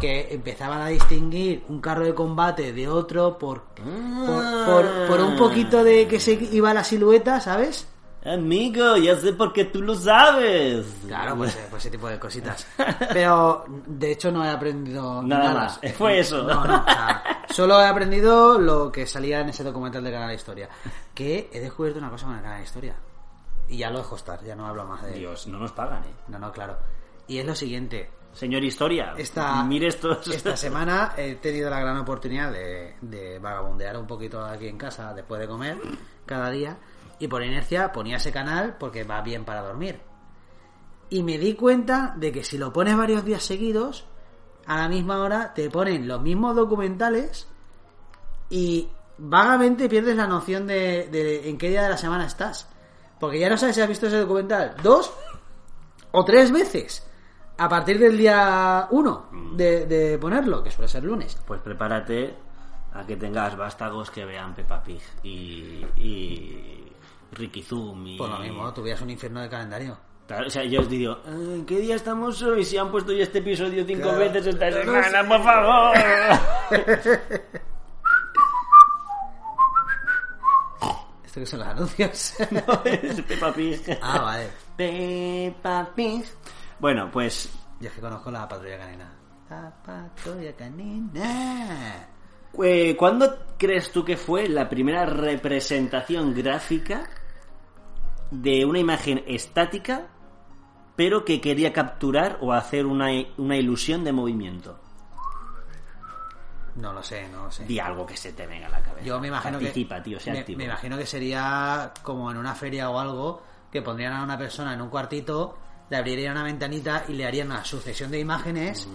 que empezaban a distinguir un carro de combate de otro por, por, por, por un poquito de que se iba la silueta, ¿sabes? Amigo, ya sé por qué tú lo sabes. Claro, pues, pues ese tipo de cositas. Pero de hecho no he aprendido Nada nada. más. Fue eso. No, no, o sea, solo he aprendido lo que salía en ese documental de Canal Historia. Que he descubierto una cosa con el Canal de Historia. Y ya lo dejo estar, ya no hablo más de. Dios, no nos pagan, eh. No, no, claro. Y es lo siguiente. Señor Historia, Esta, mire estos... esta semana he tenido la gran oportunidad de, de vagabundear un poquito aquí en casa después de comer cada día y por inercia ponía ese canal porque va bien para dormir. Y me di cuenta de que si lo pones varios días seguidos, a la misma hora te ponen los mismos documentales y vagamente pierdes la noción de, de en qué día de la semana estás. Porque ya no sabes si has visto ese documental dos o tres veces. A partir del día uno de, de ponerlo, que suele ser lunes. Pues prepárate a que tengas vástagos que vean Peppa Pig y, y Ricky Zoom y... Por lo mismo, tuvieras un infierno de calendario. Claro, o sea, yo os digo, "Ah, ¿en qué día estamos hoy? Si han puesto ya este episodio cinco Claro, veces esta no semana, sé. por favor. ¿Esto que son los anuncios? es Peppa Pig. ah, vale. Peppa Pig. Bueno, pues Yo es que conozco la patrulla canina. La patrulla canina. Eh, ¿Cuándo crees tú que fue la primera representación gráfica de una imagen estática, pero que quería capturar o hacer una, una ilusión de movimiento? No lo sé, no lo sé. Di algo que se te venga a la cabeza. Yo me imagino Participa, que. tío, sea me, activo. me imagino que sería como en una feria o algo que pondrían a una persona en un cuartito, le abrirían una ventanita y le harían una sucesión de imágenes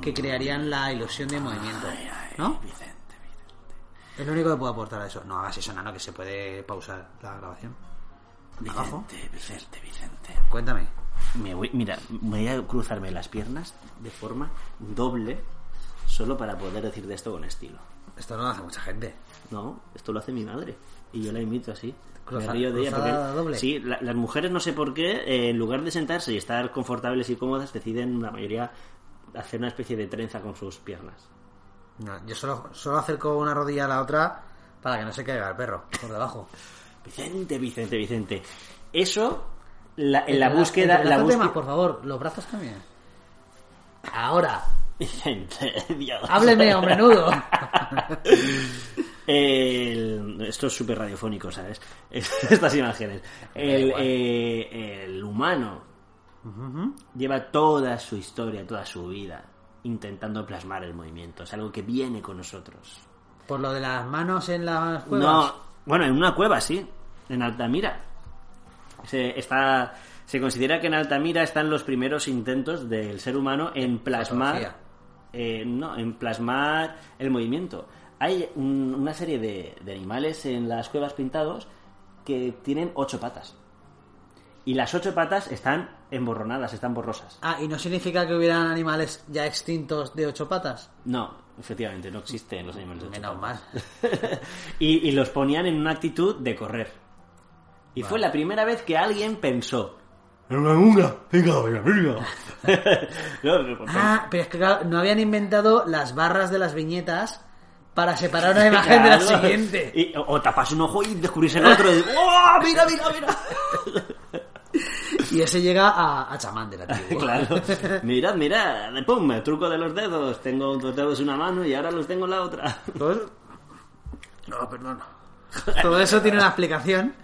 que crearían la ilusión de movimiento. ¿No? Vicente, Es lo único que puedo aportar a eso. No hagas eso, nano, que se puede pausar la grabación. Abajo. Vicente, Vicente, Vicente. Cuéntame. Me voy, mira, voy a cruzarme las piernas de forma doble solo para poder decir de esto con estilo. Esto no lo hace mucha gente. No, esto lo hace mi madre. Y yo la imito así. Me río de ella porque- doble. Sí, la- las mujeres no sé por qué, eh, en lugar de sentarse y estar confortables y cómodas, deciden la mayoría hacer una especie de trenza con sus piernas. No, yo solo, solo acerco una rodilla a la otra para que no se caiga el perro por debajo. Vicente, Vicente, Vicente. Eso, la- en la búsqueda... La entrelázate búsqueda... más, por favor. Los brazos también. Ahora. Vicente, Dios. Hábleme, hombre nudo. El- esto es súper radiofónico, ¿sabes? Estas imágenes. El, eh, el humano lleva toda su historia, toda su vida intentando plasmar el movimiento. Es algo que viene con nosotros. Por lo de las manos en las cuevas. No, bueno, en una cueva, sí. En Altamira. Se, está, se considera que en Altamira están los primeros intentos del ser humano en plasmar. Eh, no, en plasmar el movimiento. Hay un- una serie de, de animales en las cuevas pintados que tienen ocho patas. Y las ocho patas están emborronadas, están borrosas. Ah, ¿y no significa que hubieran animales ya extintos de ocho patas? No, efectivamente, no existen los animales de Menos mal. y, y los ponían en una actitud de correr. Y fue la primera vez que alguien pensó. "En una unga, venga, venga, venga". Ah, pero es que claro, no habían inventado las barras de las viñetas para separar una imagen de la siguiente. Y- o, o tapas un ojo y descubrís el otro. Y, ¡Oh, mira, mira, mira! Y ese llega a, a chamán de la tribu. claro. Mirad, mirad. Pum, el truco de los dedos. Tengo dos dedos en una mano y ahora los tengo en la otra. Pues- No, perdón. Todo eso tiene una explicación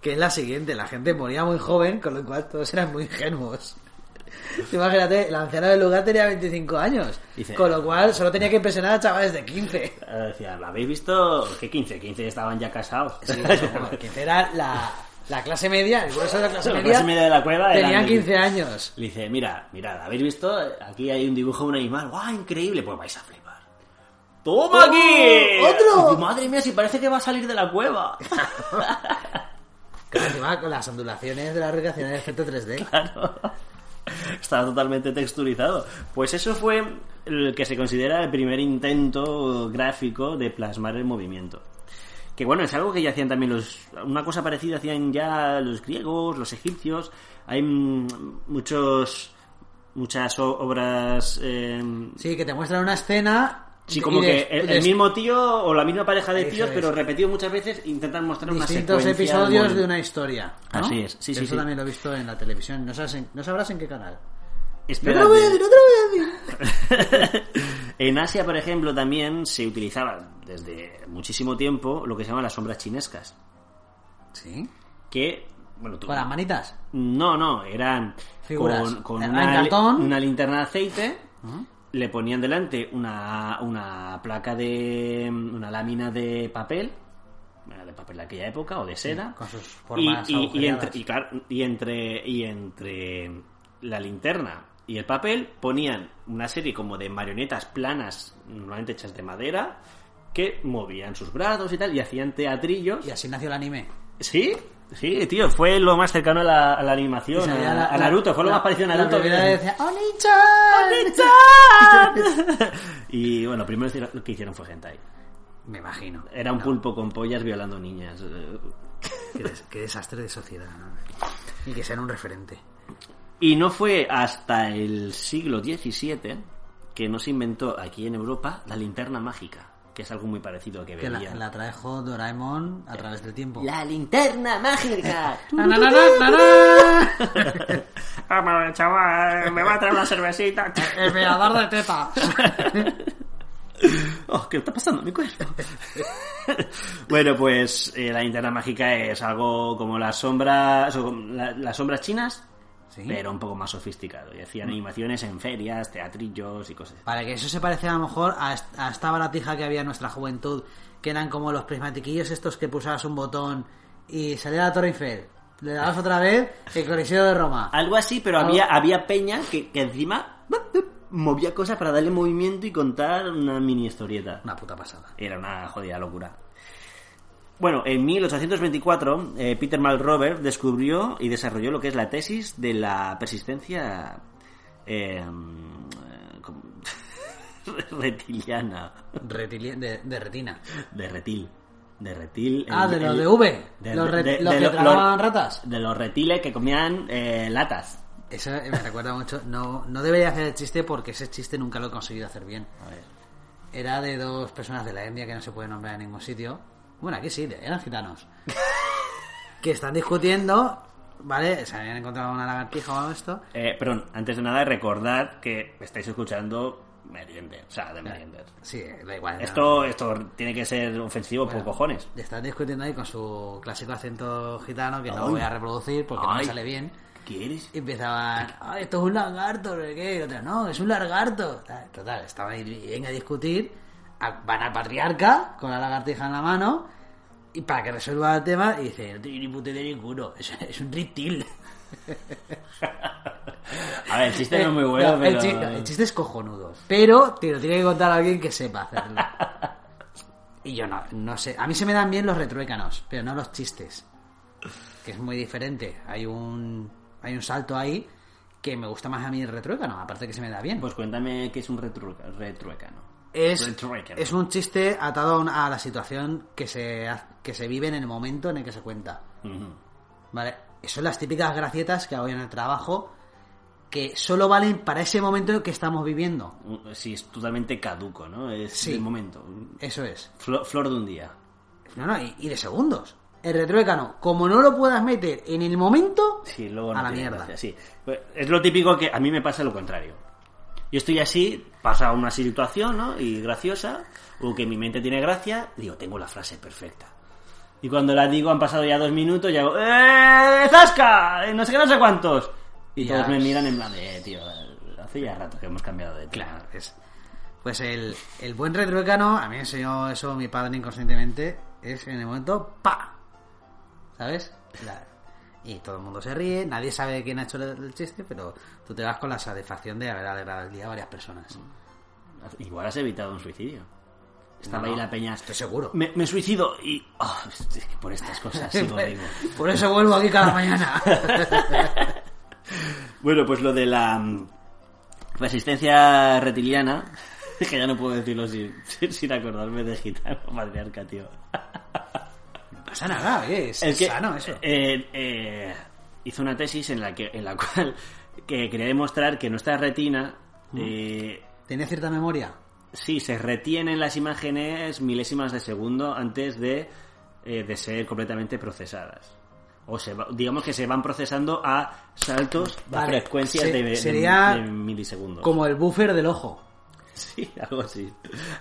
que es la siguiente. La gente moría muy joven, con lo cual todos eran muy ingenuos. Imagínate, el anciano del lugar tenía 25 años. Dice- Con lo cual solo tenía que impresionar a chavales de 15. Eh, Decía, ¿lo habéis visto? ¿Qué 15? 15 estaban ya casados. Sí, bueno, 15 era la, la clase media, el grueso de la clase La media. clase media de la cueva Tenían de 15 años. Le dice, mira, mirad, ¿habéis visto? Aquí hay un dibujo de un animal. ¡Guau, increíble! Pues vais a flipar. ¡Toma ¡Oh, aquí! otro! Y, Madre mía, si parece que va a salir de la cueva. Claro, encima con las ondulaciones de la rica hacían el efecto 3D. Estaba totalmente texturizado. Pues eso fue el que se considera el primer intento gráfico de plasmar el movimiento. Que bueno, es algo que ya hacían también los... Una cosa parecida hacían ya los griegos, los egipcios. Hay muchos... Muchas obras... eh, Sí, que te muestran una escena. Sí, como que el, mismo tío o la misma pareja de tíos, es. pero repetido muchas veces, intentan mostrar una distintos secuencia episodios muy- de una historia. ¿no? Así es, sí, sí, Eso sí. también lo he visto en la televisión. No, sabes en- no sabrás en qué canal. No te lo voy a decir, no te lo voy a decir. en Asia, por ejemplo, también se utilizaba desde muchísimo tiempo lo que se llaman las sombras chinescas. Sí. Que, bueno, tú... Con las manitas. No, no, eran Figuras. con, una, una linterna de aceite, le ponían delante una, una placa de... una lámina de papel, de papel de aquella época, o de seda, Con sus formas y- y entre, y, claro, y entre y entre la linterna y el papel ponían una serie como de marionetas planas, normalmente hechas de madera, que movían sus brazos y tal, y hacían teatrillos. Y así nació el anime. ¿Sí? Sí, tío, fue lo más cercano a la, a la animación, a, la- a Naruto, fue lo la- más parecido a la Naruto. decía, "Oni-chan". ¡Oni-chan! y bueno, primero lo que hicieron fue hentai. Me imagino. Era un pulpo con pollas violando niñas. Eh, Qué, des- qué desastre de sociedad. ¿no? Y que sean un referente. Y no fue hasta el siglo XVII que no se inventó aquí en Europa la linterna mágica, que es algo muy parecido que Que la, veía. la trajo Doraemon a través del tiempo. La linterna mágica. Na, na, na, na, na, na. Vamos, chaval, me va a traer una cervecita. El veador de tetas. Oh, ¿qué está pasando en mi cuerpo? bueno, pues eh, la linterna mágica es algo como las sombras, o como la- las sombras chinas, Sí. pero un poco más sofisticado. Y hacían animaciones en ferias, teatrillos y cosas. Para que eso se parecía a lo mejor a esta baratija que había en nuestra juventud, que eran como los prismatiquillos estos que pulsabas un botón y salía la Torre Eiffel. Le dabas otra vez el Coliseo de Roma. Algo así, pero había, había peña que, que encima movía cosas para darle movimiento y contar una mini historieta. Una puta pasada. Era una jodida locura. Bueno, en 1824, eh, Peter Malrover descubrió y desarrolló lo que es la tesis de la persistencia eh, ¿cómo? reptiliana. Retili- de, de retina. De retil. De retil. Ah, el- de los de V. de- los re- de- los de que tragaban ratas. De los retiles que comían eh, latas. Eso me recuerda mucho. No, no debería hacer el chiste porque ese chiste nunca lo he conseguido hacer bien. A ver. Era de dos personas de la India que no se puede nombrar en ningún sitio. Bueno, aquí sí, eran gitanos. que están discutiendo, ¿vale? Se habían encontrado una lagartija o algo esto. Eh, perdón, antes de nada, recordad que estáis escuchando Meriender, o sea, de Meriender. Sí, da igual. no. Esto, esto tiene que ser ofensivo por cojones. Están discutiendo ahí con su clásico acento gitano que no Ay. voy a reproducir porque no me Ay. sale bien. ¿Quieres? Y empezaban, Ay, esto es un lagarto, no qué. Y otra, no, es un lagarto. Tal, Total, estaban ahí, venga a discutir. Van al patriarca con la lagartija en la mano. Y para que resuelva el tema, y dice, no tiene ni puta idea ninguno. Es, es un reptil. A ver, el chiste no es muy bueno, No, el, pero... chiste, el chiste es cojonudo. Pero te lo tiene que contar alguien que sepa hacerlo. Y yo no, no sé. A mí se me dan bien los retruécanos, pero no los chistes. Que es muy diferente. Hay un, hay un salto ahí que me gusta más a mí el retruécano, aparte que se me da bien. Pues cuéntame qué es un retru- retruécano. Es, es un chiste atado a, la situación que se, que se vive en el momento en el que se cuenta. Ujú. ¿Vale? Son las típicas gracietas que hago en el trabajo que solo valen para ese momento que estamos viviendo. Un- Sí, es totalmente caduco, ¿no? Es Sí. el momento. Eso es. Flor, flor de un día. No, no, y, y de segundos. El retruécano, como no lo puedas meter en el momento, Sí, luego no a la mierda. gracia, sí. Es lo típico que a mí me pasa lo contrario. Yo estoy así, pasa una situación, ¿no? Y graciosa, o que mi mente tiene gracia, digo, tengo la frase perfecta. Y cuando la digo, han pasado ya dos minutos, y hago, ¡Eh, Zasca! Eh, No sé qué, no sé cuántos. Y Ya todos me miran en plan de, "Eh, tío, hace ya rato que hemos cambiado de tema". Claro, es. Pues el, el buen retruécano, a mí me enseñó eso mi padre inconscientemente, es en el momento ¡pa! ¿Sabes? La- y todo el mundo se ríe, nadie sabe quién ha hecho el, chiste, pero tú te vas con la satisfacción de haber alegrado el día a varias personas. Igual has evitado un suicidio. Estaba No, ahí la peña. Estoy seguro. Me, me suicido y. ah, es que por estas cosas sigo vivo. Por eso vuelvo aquí cada mañana. Bueno, pues lo de la mm, resistencia reptiliana, que ya no puedo decirlo sin acordarme de gitano patriarca, tío. Pasa nada, oye, es, que, sano eso. eh, eh, hizo una tesis en la que en la cual que quería demostrar que nuestra retina eh, ¿Tenía cierta memoria? sí se retienen las imágenes milésimas de segundo antes de, eh, de ser completamente procesadas. O se va- digamos que se van procesando a saltos, a frecuencias se- de, de- de milisegundos. Como el buffer del ojo. Sí, algo así.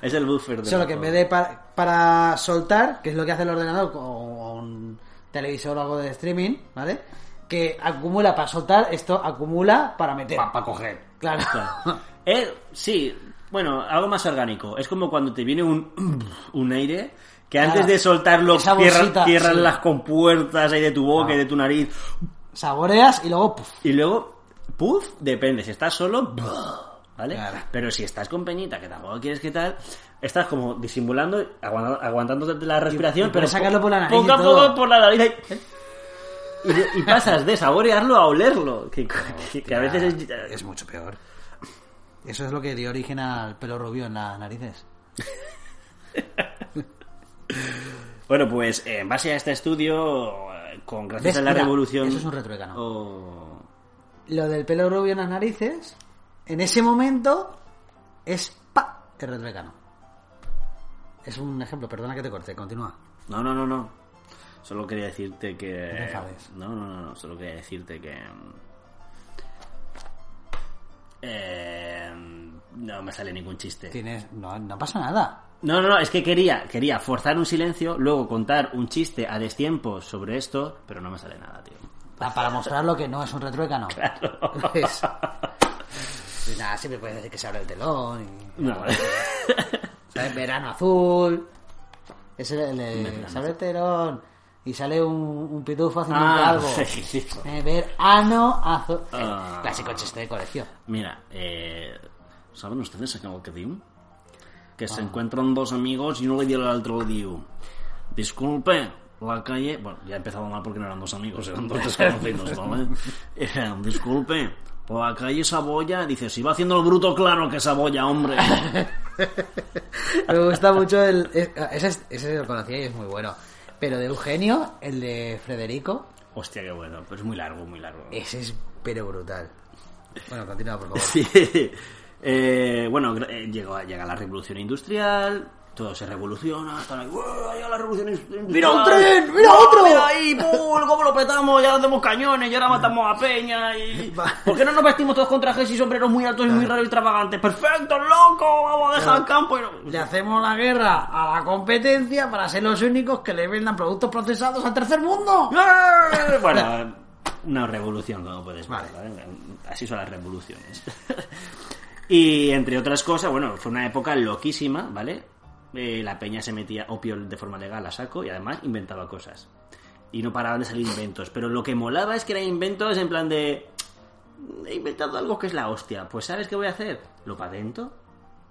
Es el buffer de Solo la que en vez de para, para soltar, que es lo que hace el ordenador con un televisor o algo de streaming, ¿vale? Que acumula para soltar, esto acumula para meter. Para coger. Claro. Claro. Eh, sí, bueno, algo más orgánico. Es como cuando te viene un, un aire que antes Claro. de soltarlo cierran sí. las compuertas ahí de tu boca Ah. y de tu nariz. Saboreas y luego. puf, Y luego, puff, depende. Si estás solo, ¿vale? Claro. Pero si estás con peñita, que tampoco quieres que tal, estás como disimulando, aguantando, aguantando la respiración, y pero sacarlo por la nariz poco a y todo. poco por la nariz. ahí. Y, y pasas de saborearlo a olerlo, que, que- que a veces es... Es mucho peor. Eso es lo que dio origen al pelo rubio en las narices. Bueno, pues eh, en base a este estudio, eh, con gracias a la revolución... eso es un retruécano. Oh, Lo del pelo rubio en las narices, en ese momento, es pa, el retruécano. Es un ejemplo, perdona que te corte, continúa. No, no, no, no. Solo quería decirte que... No te. No, no, no, no. Solo quería decirte que... Eh, no me sale ningún chiste. Tienes, no, no pasa nada. No, no, no, es que quería, quería forzar un silencio, luego contar un chiste a destiempo sobre esto, pero no me sale nada, tío. Pa- Para mostrar lo que no es un retruécano. Pues, pues nada, siempre puedes decir que se abre el telón. Y, No, vale. ¿sabes? Verano azul. Es el, el se abre el telón. Y sale un, un pitufo haciendo Ah, calvo. sí. Eh, verano azul. Ah. Clásico chiste de colección. Mira, eh, ¿saben ustedes acá que diu? Que Ah. se encuentran dos amigos y uno le dice al otro, le diu, disculpe, la calle... Bueno, ya empezaba mal porque no eran dos amigos, eran dos desconocidos, ¿vale? Eh, disculpe, por la calle Saboya, dice, si va haciendo el bruto, claro que Saboya, hombre. Me gusta mucho el. es- Ese, es- ese lo conocía y es muy bueno. Pero de Eugenio, el de Federico, Hostia, qué bueno, pero es muy largo, muy largo. ese es pero brutal. Bueno, continúa, por favor. Sí. Eh, bueno, eh, llegó, llega la revolución industrial, todo se revoluciona, están ahí, ¡Uah, la revolución industrial! ¡Mira un tren! ¡Mira ¡Uah, otro! ¡Mira ahí! ¡Pum! ¿Cómo lo petamos? Ya hacemos cañones, y ahora matamos a Peña y... ¿Por qué no nos vestimos todos con trajes y sombreros muy altos y muy raros y extravagantes? ¡Perfecto, loco! ¡Vamos a dejar el campo! y- Le hacemos la guerra a la competencia para ser los únicos que le vendan productos procesados al tercer mundo. ¡Eh! Bueno, una revolución, como puedes ver. Vale. ¿vale? Así son las revoluciones. y entre otras cosas, bueno, fue una época loquísima, ¿vale? Eh, la peña se metía opio de forma legal a saco y además inventaba cosas. Y no paraban de salir inventos. Pero lo que molaba es que eran inventos en plan de... He inventado algo que es la hostia. Pues ¿sabes qué voy a hacer? Lo patento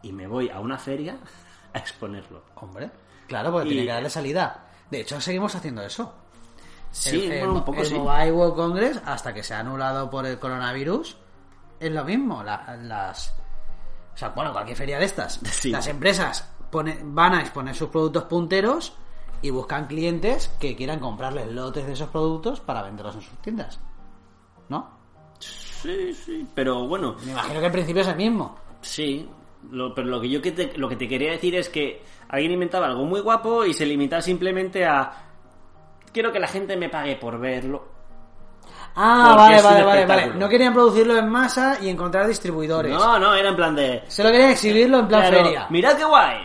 y me voy a una feria a exponerlo. Hombre, claro, porque Y- tiene que darle salida. De hecho, seguimos haciendo eso. Sí, el, el- un poco el sí. Mobile World Congress, hasta que se ha anulado por el coronavirus, es lo mismo. La- las, o sea, bueno, cualquier feria de estas. Sí. Las empresas pone- van a exponer sus productos punteros y buscan clientes que quieran comprarles lotes de esos productos para venderlos en sus tiendas. ¿No? Sí, sí. Pero bueno, Me imagino que el principio es el mismo. Sí, lo- pero lo que yo que te, lo que te quería decir es que alguien inventaba algo muy guapo y se limitaba simplemente a quiero que la gente me pague por verlo. Ah, vale, vale, vale, vale. No querían producirlo en masa y encontrar distribuidores. No, no, era en plan de Solo querían exhibirlo en plan claro, feria. Mirad qué guay.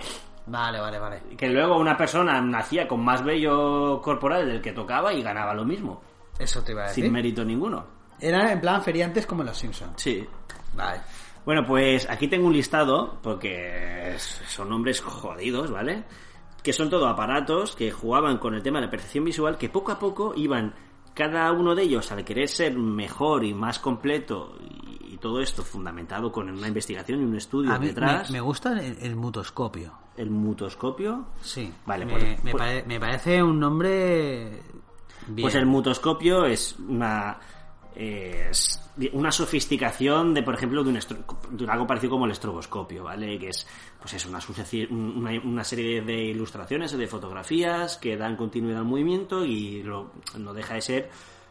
Vale, vale, vale. Que luego una persona nacía con más vello corporal del que tocaba y ganaba lo mismo, Eso te iba a decir. sin mérito ninguno. Eran en plan feriantes como en los Simpsons. Sí. Vale. Bueno, pues aquí tengo un listado, porque son nombres jodidos, ¿vale? Que son todo aparatos que jugaban con el tema de la percepción visual, que poco a poco iban, cada uno de ellos, al querer ser mejor y más completo, y, y todo esto fundamentado con una investigación y un estudio A mí detrás, me, me gusta el, el mutoscopio. el mutoscopio. Sí. Vale, me, pues- me pues- pare- me parece un nombre. Bien. Pues el mutoscopio es una es una sofisticación de, por ejemplo, de, un estro- de algo parecido como el estroboscopio, ¿vale? Que es, pues es una, una, una serie de ilustraciones o de fotografías que dan continuidad al movimiento y lo- no deja de ser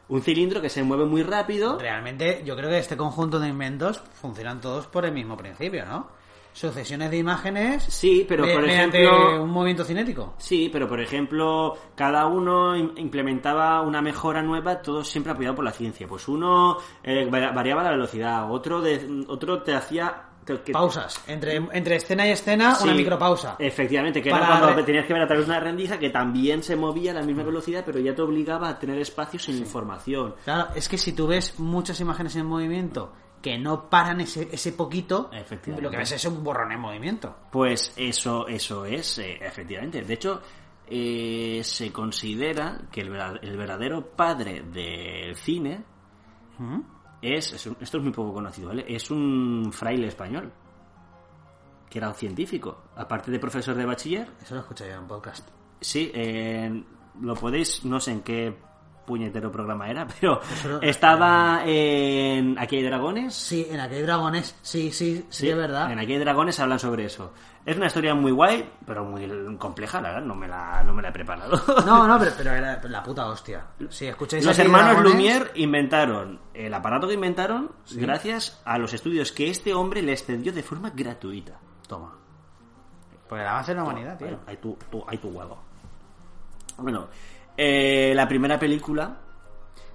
un cilindro que se mueve muy rápido. Realmente, yo creo que este conjunto de inventos funcionan todos por el mismo principio, ¿no? Sucesiones de imágenes. Sí, pero por ejemplo... un movimiento cinético. Sí, pero por ejemplo, cada uno im- implementaba una mejora nueva, todo siempre apoyado por la ciencia. Pues uno eh, va- variaba la velocidad, otro de, otro te hacía que- Pausas. Entre, entre escena y escena, Sí, una micropausa. Efectivamente, que Para era cuando tenías que ver a través de una rendija que también se movía a la misma velocidad, pero ya te obligaba a tener espacio sin información. Claro, es que si tú ves muchas imágenes en movimiento que no paran ese, ese poquito, Efectivamente. lo que ves es un borrón en movimiento. Pues eso, eso es, eh, efectivamente. De hecho, eh, se considera que el verdadero padre del cine ¿Mm? Es, es un- esto es muy poco conocido, ¿vale? Es un fraile español, que era un científico, aparte de profesor de bachiller. Eso lo escuché yo en podcast. Sí, eh, lo podéis, no sé en qué puñetero programa era, pero Eso- estaba en Aquí hay dragones. Sí, en aquel dragones, sí, sí, sí, es verdad. En Aquí hay dragones hablan sobre eso. Es una historia muy guay, pero muy compleja, la verdad, no me la, no me la he preparado. No, no, pero, pero era la puta hostia. Si escucháis Los hermanos dragones- Lumière inventaron el aparato que inventaron gracias a los estudios que este hombre les cedió de forma gratuita. Toma. Pues el avance de la humanidad, tío. Hay tu, tu- hay tu huevo. Bueno, eh, la primera película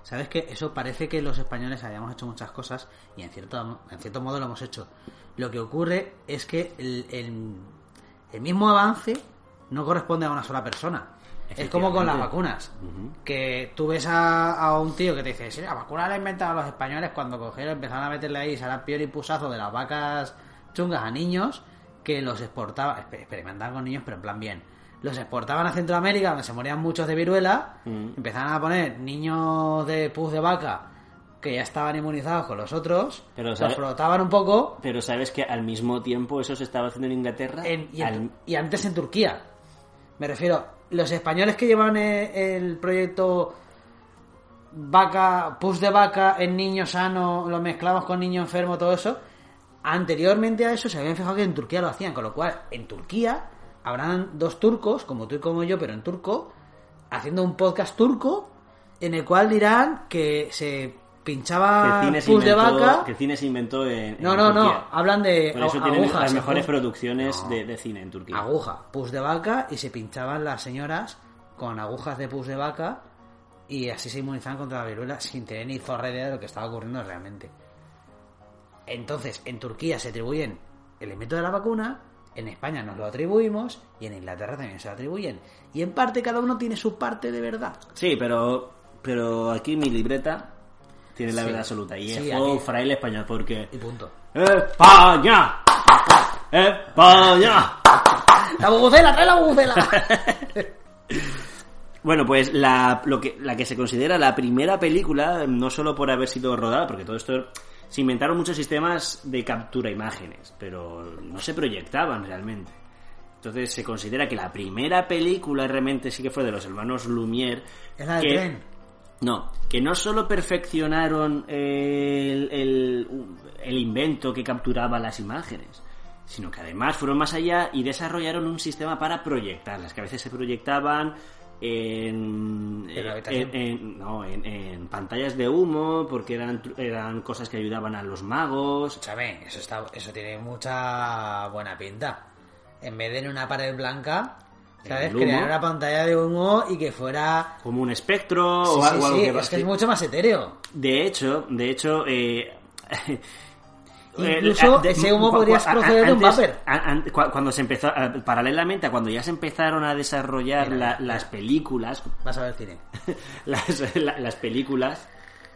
¿Sabes que Eso parece que los españoles habíamos hecho muchas cosas y en cierto, en cierto modo lo hemos hecho. Lo que ocurre es que el, el- el mismo avance no corresponde a una sola persona. Es como con las vacunas. Que tú ves a, a un tío que te dice, sí, la vacuna la inventaron los españoles cuando cogieron, empezaron a meterle ahí pior y pusazo de las vacas chungas a niños que los exportaban, exper- experimentaban con niños, pero en plan bien. Los exportaban a Centroamérica, donde se morían muchos de viruela, empezaban a poner niños de pus de vaca que ya estaban inmunizados con los otros, Pero, los ¿sabe- frotaban un poco, Pero sabes que al mismo tiempo eso se estaba haciendo en Inglaterra. en- y, en- Al- y antes en Turquía. Me refiero, los españoles que llevan eh, el proyecto vaca, pus de vaca en niños sanos, lo mezclamos con niños enfermos, todo eso, anteriormente a eso se habían fijado que en Turquía lo hacían, con lo cual en Turquía habrán dos turcos, como tú y como yo, pero en turco, haciendo un podcast turco en el cual dirán que se pinchaba pus de vaca. que el cine se inventó en, No, en no, no, hablan de Por eso tienen agujas, las mejores producciones No. de, de cine en Turquía. aguja, pus de vaca y se pinchaban las señoras con agujas de pus de vaca y así se inmunizaban contra la viruela sin tener ni zorra idea de lo que estaba ocurriendo realmente. Entonces, en Turquía se atribuyen el invento de la vacuna, en España nos lo atribuimos y en Inglaterra también se lo atribuyen. Y en parte cada uno tiene su parte de verdad. Sí, pero, pero aquí mi libreta tiene la Sí. verdad absoluta. Y Sí, es juego aquí- fraile español porque... Y punto. ¡España! ¡España! ¡La bubucela! ¡Trae la bubucela! Bueno, pues la, lo que, la que se considera la primera película, no solo por haber sido rodada, porque todo esto se inventaron muchos sistemas de captura imágenes, pero no se proyectaban realmente. Entonces se considera que la primera película realmente sí que fue de los hermanos Lumière. es la del que- tren. No, que no solo perfeccionaron el, el, el invento que capturaba las imágenes, sino que además fueron más allá y desarrollaron un sistema para proyectarlas, que a veces se proyectaban en, En en- no, en- en pantallas de humo, porque eran, eran cosas que ayudaban a los magos. Escúchame, eso, está, eso tiene mucha buena pinta. En vez de en una pared blanca, ¿sabes? Crear una pantalla de humo y que fuera... Como un espectro Sí, o, sí, algo sí, que es que es mucho más etéreo. De hecho, de hecho, eh, Incluso eh, ese humo cu- podrías cu- a- proceder de un vapor. Cuando se empezó, paralelamente a cuando ya se empezaron a desarrollar Mira, la- mira. las películas, Vas a ver cine. las, la- las películas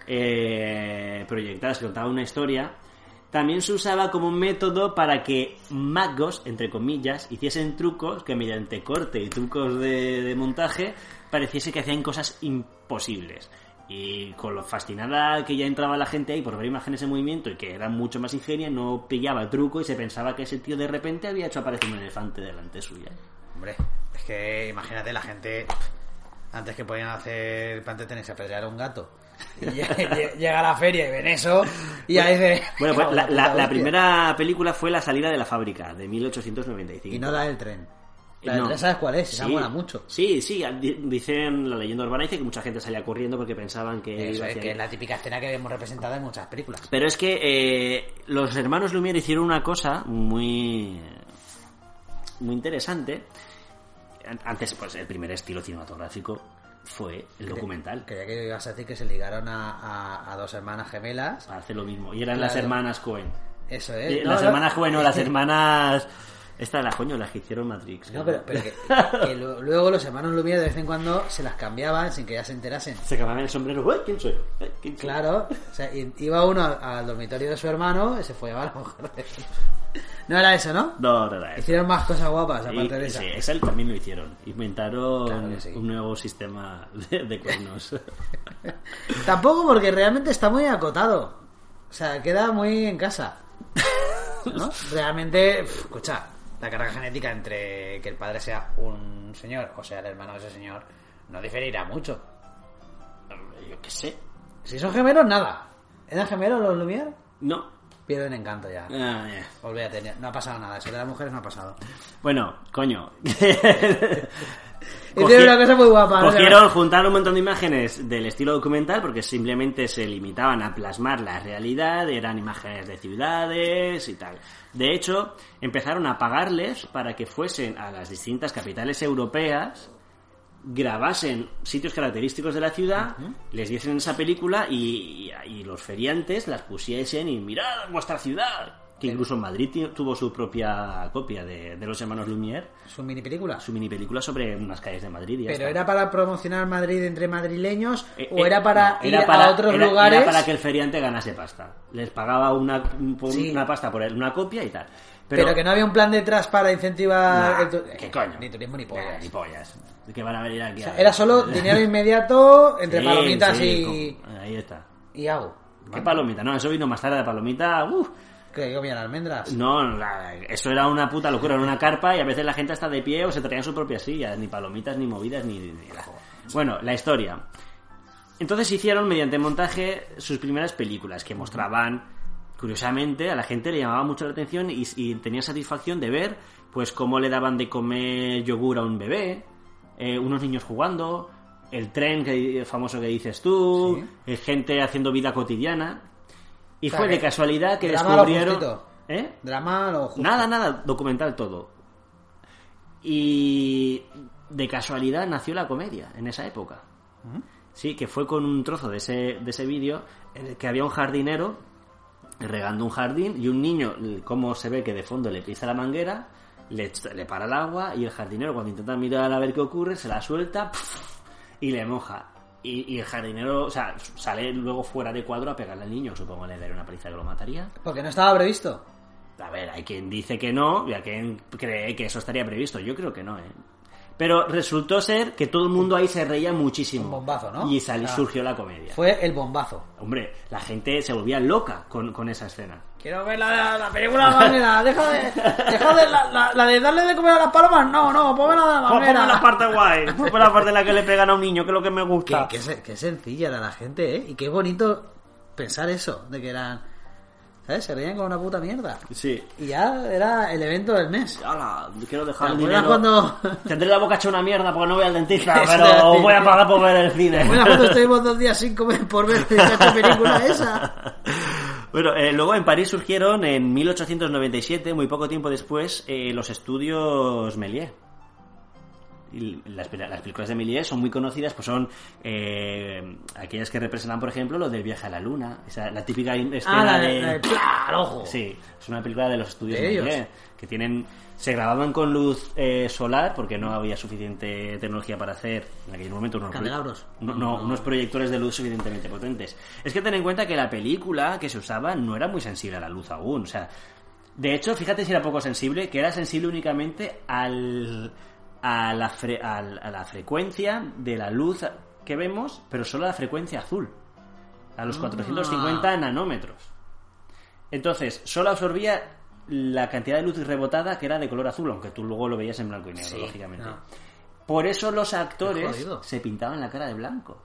eh, proyectadas que contaban una historia, también se usaba como un método para que magos, entre comillas, hiciesen trucos que mediante corte y trucos de, montaje pareciese que hacían cosas imposibles. Y con lo fascinada que ya entraba la gente ahí por ver imágenes en movimiento y que eran mucho más ingenias, no pillaba el truco y se pensaba que ese tío de repente había hecho aparecer un elefante delante suya. Hombre, es que imagínate la gente... Antes que podían hacer... Antes tenéis que apedrear a un gato. Llega a la feria y ven eso y ahí dice... Bueno, pues la, primera película fue La salida de la fábrica, de 1895. Y no la del tren. La del No. tren, ¿sabes cuál es? Esa Sí. mola mucho. Sí, sí, di- dicen, la leyenda urbana dice que mucha gente salía corriendo porque pensaban que... Eso es, que es la típica escena que hemos representado en muchas películas. Pero es que eh, los hermanos Lumière hicieron una cosa muy... muy interesante. An- Antes, pues, el primer estilo cinematográfico fue el documental. Creía que ibas a decir que se ligaron a, a- a dos hermanas gemelas. Hace lo mismo. Y eran Claro. las hermanas Cohen. Eso Eh, es. las No, no, hermanas Cohen o las hermanas... Esta la coño, las que hicieron Matrix. No, pero, pero que, que lo- luego los hermanos Lumière de vez en cuando se las cambiaban sin que ya se enterasen. Se cambiaban el sombrero. "Uy, ¿Quién soy? Eh, ¿Quién soy?". Claro, o sea, i- iba uno al, al dormitorio de su hermano y se fue a la mujer de No era eso, ¿no? No, no era eso. Hicieron más cosas guapas Y- aparte de esa. sí, Excel también lo hicieron. Inventaron Claro que sí. un nuevo sistema de, de cuernos. Tampoco porque realmente está muy acotado. O sea, queda muy en casa. ¿No? Realmente, pf, escucha, la carga genética entre que el padre sea un señor o sea el hermano de ese señor no diferirá mucho. Yo qué sé. Si son gemelos, nada. ¿Eran gemelos los Lumière? No. Pierden encanto ya. Ah, ya. Olvídate, no ha pasado nada. Eso de las mujeres no ha pasado. Bueno, coño. Y tiene una cosa muy guapa. ¿no? Cogieron, juntaron un montón de imágenes del estilo documental porque simplemente se limitaban a plasmar la realidad, eran imágenes de ciudades y tal. De hecho, empezaron a pagarles para que fuesen a las distintas capitales europeas, grabasen sitios característicos de la ciudad, les diesen esa película y, y los feriantes las pusiesen y mirad vuestra ciudad. Que incluso en Madrid tuvo su propia copia de, de los hermanos Lumière, Son mini películas. su mini película sobre unas calles de Madrid. y ya Pero está. era para promocionar Madrid entre madrileños Eh, o eh, era para no, ir era para- a otros era- lugares. Era para que el feriante ganase pasta. Les pagaba una, por Sí. una pasta por una copia y tal. pero... que no había un plan detrás para incentivar. Nah, tu- ¿Qué coño? Ni turismo ni Nah, pollas. ni pollas. Que van a venir aquí. O sea, a- era solo dinero inmediato entre Sí, palomitas sí, y, Ahí está. y agua. ¿Qué palomita? No, eso vino más tarde de palomita. uf. Que comían almendras. No, la- eso era una puta locura, era una carpa y a veces la gente está de pie o se traían su propia silla, ni palomitas, ni movidas, ni... ni nada. Bueno, la historia. Entonces hicieron mediante montaje sus primeras películas que mostraban, curiosamente, a la gente le llamaba mucho la atención y, y tenía satisfacción de ver, pues, cómo le daban de comer yogur a un bebé, eh, unos niños jugando, el tren que, famoso que dices tú, eh, gente haciendo vida cotidiana. Y O sea, fue de que casualidad que descubrieron... ¿Eh? Drama justo. Nada, nada, documental todo. Y de casualidad nació la comedia en esa época. Sí, que fue con un trozo de ese, de ese vídeo en el que había un jardinero regando un jardín y un niño, como se ve que de fondo le pisa la manguera, le, le para el agua y el jardinero cuando intenta mirar a ver qué ocurre se la suelta y le moja. Y, y el jardinero, o sea, sale luego fuera de cuadro a pegarle al niño, supongo le daría una paliza que lo mataría. Porque no estaba previsto. A ver, hay quien dice que no y hay quien cree que eso estaría previsto. Yo creo que no, ¿eh? Pero resultó ser que todo el mundo ahí se reía muchísimo. Un bombazo, ¿no? Y sali- Ah. surgió la comedia. Fue el bombazo. Hombre, la gente se volvía loca con, con esa escena. Quiero ver la, la película de la manguera. Deja de, deja de la, la- la de darle de comer a las palomas. No, no, ponme la de la Ponme manguera. la parte guay, ponme la parte en la que le pegan a un niño, que es lo que me Qué, gusta. qué se- qué sencilla era la gente, ¿eh? Y qué bonito pensar eso, de que eran... ¿Sabes? Se reían con una puta mierda. Sí. Y ya era el evento del mes. Hala, quiero dejar ¿Te el dinero. cuando- Tendré la boca hecha una mierda porque no voy al dentista, pero voy a pagar por ver el cine. Bueno, cuando estuvimos dos días sin comer por ver esa película esa. Bueno, eh, luego en París surgieron en 1897, muy poco tiempo después, eh, los estudios Méliès. Las, las películas de Méliès son muy conocidas, pues son eh, aquellas que representan, por ejemplo, lo del viaje a la luna, esa, la típica escena Ah, la de... de, la de ¡plá! al ojo. Sí, es una película de los estudios De. Méliès, que tienen se grababan con luz eh, solar porque no había suficiente tecnología para hacer en aquel momento unos, Candelabros. no, no, unos proyectores de luz suficientemente potentes. Es que ten en cuenta que la película que se usaba no era muy sensible a la luz aún, o sea, de hecho, fíjate si era poco sensible, que era sensible únicamente al, a, la fre- a la frecuencia de la luz que vemos, pero solo a la frecuencia azul, a los 450 nanómetros. Entonces, solo absorbía la cantidad de luz rebotada que era de color azul, aunque tú luego lo veías en blanco y negro, Sí, lógicamente. no. Por eso los actores se pintaban la cara de blanco.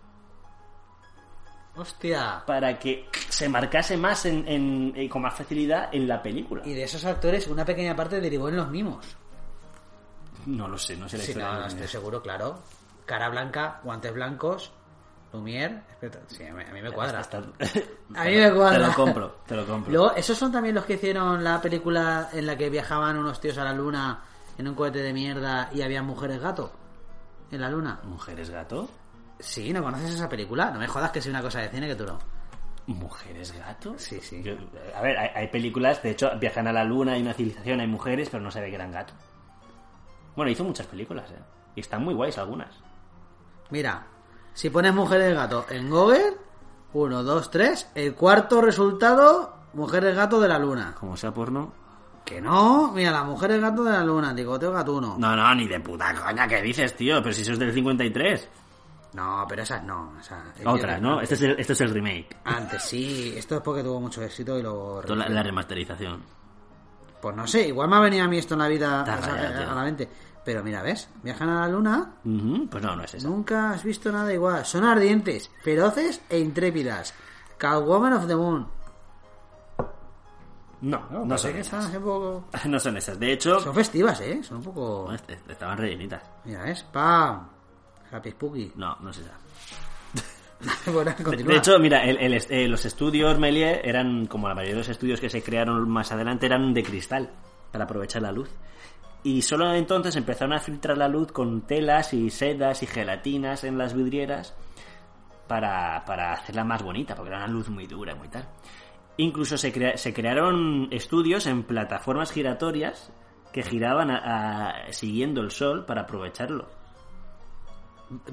Hostia. Para que se marcase más en, en- eh, con más facilidad en la película. Y de esos actores, una pequeña parte derivó en los mimos. No lo sé, no sé la Sí, historia. no, estoy seguro, claro. Cara blanca, guantes blancos, Lumière. espera, Sí, a mí, me cuadra. A mí me cuadra. Te lo compro, te lo compro. Luego, esos son también los que hicieron la película en la que viajaban unos tíos a la luna en un cohete de mierda y había mujeres gato en la luna. ¿Mujeres gato? Sí, ¿no conoces esa película? No me jodas que es una cosa de cine que tú no. ¿Mujeres gato? Sí, sí. Yo- a ver, hay, hay películas, de hecho, viajan a la luna, hay una civilización, hay mujeres, pero no se ve que eran gatos. Bueno, hizo muchas películas, ¿eh? Y están muy guays algunas. Mira, si pones mujeres gato en Google, uno, dos, tres, el cuarto resultado, mujeres gato de la luna. Como sea porno. Que no, mira, las mujeres gato de la luna, Ticoteo gatuno. No, no, ni de puta coña, ¿qué dices, tío? Pero si eso es del 53. No, pero esas no. o sea, Otras, ¿no? Este es el, este es el remake. antes sí, esto es porque tuvo mucho éxito y luego... La, la remasterización. Pues no sé, igual me ha venido a mí esto en la vida Está rayado, a, tío. a la mente. Pero mira, ¿ves? Viajan a la luna. Ujú, Pues no, no es esa. Nunca has visto nada igual. Son ardientes, feroces e intrépidas. Catwoman of the Moon. No, no, parece son esas. están un poco... No son esas. De hecho, Son festivas, ¿eh? Son un poco... est- est- estaban rellenitas. Mira, ¿ves? ¡Pam! Happy Spooky. No, no es esa. bueno, De, hecho, mira, el- el eh, los estudios Méliès eran, como la mayoría de los estudios que se crearon más adelante, eran de cristal, para aprovechar la luz. Y solo entonces empezaron a filtrar la luz con telas y sedas y gelatinas en las vidrieras para, para hacerla más bonita, porque era una luz muy dura, muy tal. Incluso se, crea- se crearon estudios en plataformas giratorias que giraban a- a- siguiendo el sol para aprovecharlo.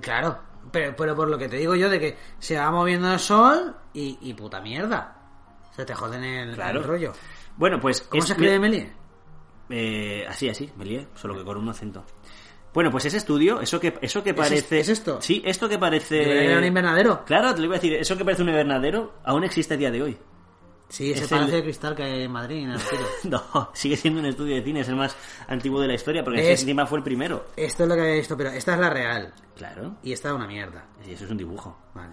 Claro, pero, pero por lo que te digo yo de que se va moviendo el sol y, y puta mierda. Se te joden el, Claro. el rollo. Bueno, pues... ¿Cómo es- se escribe Melie? Eh, así, así, me lié, solo que con un acento. Bueno, pues ese estudio, eso que, eso que ¿Es parece... es esto? Sí, esto que parece... Era un invernadero. Claro, te lo iba a decir, eso que parece un invernadero aún existe a día de hoy. Sí, ese Es palacio el- de cristal que hay en Madrid. En el. No, sigue siendo un estudio de cine, es el más antiguo de la historia, porque ¿Ves? encima fue el primero. Esto es lo que había visto, pero esta es la real. Claro, Y esta es una mierda. y eso es un dibujo. Vale.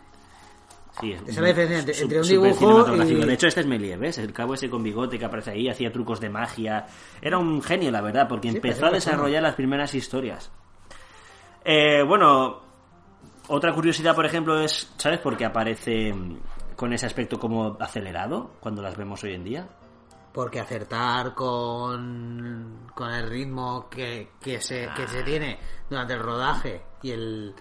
Sí, es Esa es la diferencia entre- un dibujo y- De hecho, este es Méliès, ¿ves? El cabo ese con bigote que aparece ahí, hacía trucos de magia. Era un genio, la verdad, porque Sí, empezó a desarrollar las primeras historias. Eh, bueno, otra curiosidad, por ejemplo, es, ¿sabes por qué aparece con ese aspecto como acelerado cuando las vemos hoy en día? Porque acertar con, con el ritmo que, que, se, que se tiene durante el rodaje y el,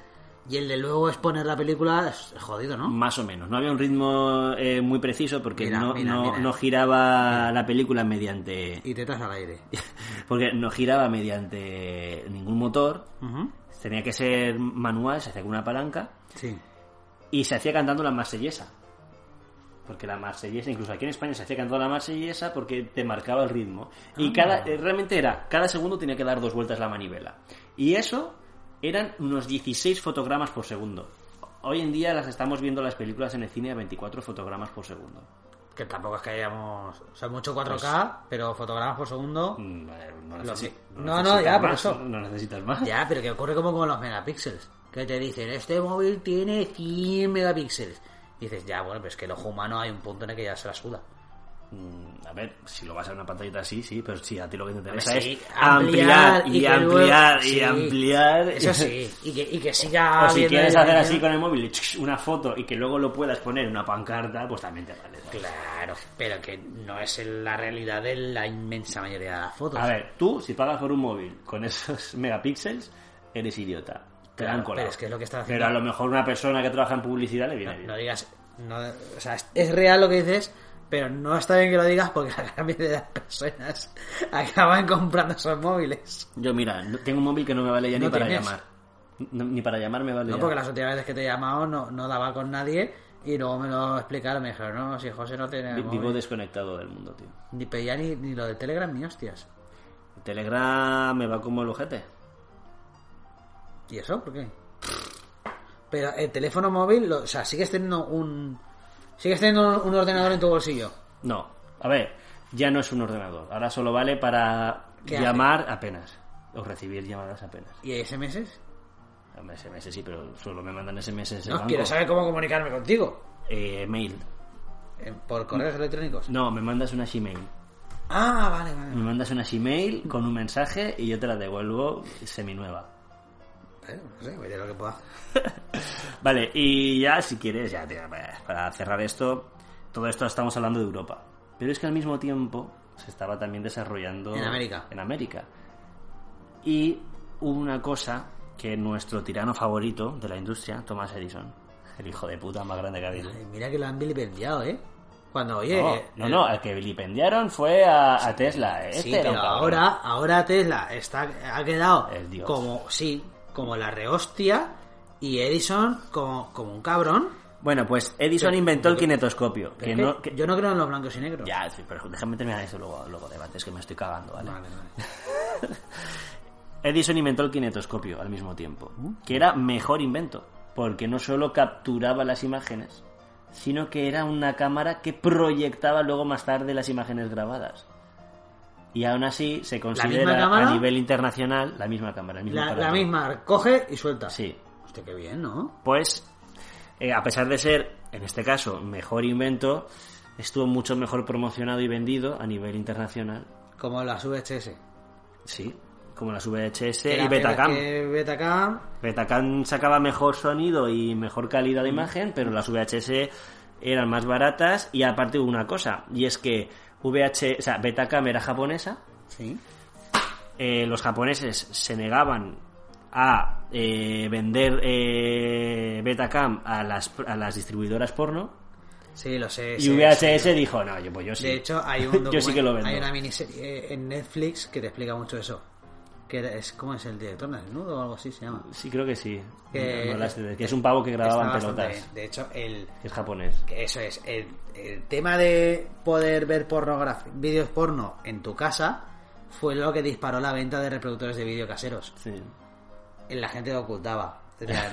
y el de luego exponer la película es jodido, ¿no? Más o menos. No había un ritmo eh, muy preciso porque Mira, no, mira, no- mira. no giraba la película mediante... Y tetas al aire. Porque no giraba mediante ningún motor. Tenía que ser manual, se hacía con una palanca. Sí. Y se hacía cantando la marsellesa. Porque la marsellesa, incluso aquí en España se hacía cantando la marsellesa porque te marcaba el ritmo. Y cada, eh, realmente era, cada segundo tenía que dar dos vueltas la manivela. Y eso eran unos 16 fotogramas por segundo. Hoy en día las estamos viendo las películas en el cine a 24 fotogramas por segundo. Que tampoco es que hayamos... O sea, mucho 4K, pero fotogramas por segundo... Mm, No, no no, no, ya, por más, eso. No necesitas más. Ya, pero que ocurre como con los megapíxeles. Que te dicen, este móvil tiene 100 megapíxeles. Y dices, ya, bueno, pero es que el ojo humano hay un punto en el que ya se la suda. Mm, A ver, si lo vas a una pantallita así, sí, pero si a ti lo que te interesa sí, es ampliar, ampliar y ampliar luego- y sí, ampliar. Eso sí, y que, y que siga O si quieres hacer así con el móvil una foto y que luego lo puedas poner en una pancarta, pues también te vale. Claro, pero que no es la realidad de la inmensa mayoría de las fotos. A ver, tú, si pagas por un móvil con esos megapíxeles, eres idiota. Te dan colado. pero es que es lo que está haciendo- Pero a lo mejor una persona que trabaja en publicidad le viene no, bien. no digas, no, o sea, es, real lo que dices, pero no está bien que lo digas porque la gran mayoría de las personas acaban comprando esos móviles. Yo, mira, tengo un móvil que no me vale ya No ni para llamar. No, ni para llamar me vale No, ya. porque las últimas veces que te he llamado no, no daba con nadie y luego me lo explicaron, me dijeron, no, si José no tiene Vi- móvil". Vivo desconectado del mundo, tío. ni pedía ni, ni lo de Telegram ni hostias. Telegram me va como el ojete. ¿Y eso? ¿Por qué? Pero el teléfono móvil, lo- o sea, sigues teniendo un... Sigues teniendo un ordenador en tu bolsillo. No, a ver, ya no es un ordenador. Ahora solo vale para ¿Qué llamar apenas. O recibir llamadas apenas. ¿Y SMS? SMS sí, pero solo me mandan SMS No, quiero saber cómo comunicarme contigo. Eh, mail. Eh, ¿Por correos electrónicos? No, me mandas una Gmail. Ah, vale, vale. Me mandas una Gmail con un mensaje y yo te la devuelvo seminueva. Eh, no sé, veré lo que pueda. Vale, y ya si quieres, ya tío, para cerrar esto, todo esto estamos hablando de Europa. Pero es que al mismo tiempo se estaba también desarrollando En América. En América. Y hubo una cosa que nuestro tirano favorito de la industria, Thomas Edison, el hijo de puta más grande que ha habido. Mira que lo han vilipendiado, ¿eh? Cuando, oye... No, eh, no, no, al que vilipendiaron fue a, a Tesla. Este Sí, un pero ahora, ahora Tesla está, ha quedado El dios. como, sí, como la rehostia y Edison como, como un cabrón. Bueno, pues Edison Pero- inventó el kinetoscopio. Que no, que- Yo no creo en los blancos y negros. Ya, sí, pero déjame terminar eso luego, luego debates, que me estoy cagando, ¿vale? Vale, vale. Edison inventó el kinetoscopio al mismo tiempo, que era mejor invento, porque no solo capturaba las imágenes, sino que era una cámara que proyectaba luego más tarde las imágenes grabadas. Y aún así se misma considera cámara? a nivel internacional la misma cámara. el mismo La, la misma, coge y suelta. Sí. Hostia, qué bien, ¿no? Pues, eh, a pesar de ser, en este caso, mejor invento, estuvo mucho mejor promocionado y vendido a nivel internacional. Como las VHS. Sí, como las VHS Que y Betacam. Betacam, Betacam sacaba mejor sonido y mejor calidad de imagen, pero las VHS eran más baratas y aparte hubo una cosa, y es que VH, o sea, Betacam era japonesa, sí. eh, los japoneses se negaban a eh, vender eh, Betacam a las, a las distribuidoras porno Sí, lo sé. y sí, VHS sí. dijo, no, yo, pues yo sí. De hecho, hay un Yo sí que lo vendo. Hay una miniserie en Netflix que te explica mucho eso. Que es ¿Cómo es el director? ¿Desnudo o algo así se llama? Sí, creo que sí. Que- No, no la sé, que es un pavo que grababa en pelotas. bien. De hecho, el, es japonés. eso es. El, el tema de poder ver pornografía, vídeos porno en tu casa fue lo que disparó la venta de reproductores de vídeo caseros. Sí. La gente lo ocultaba.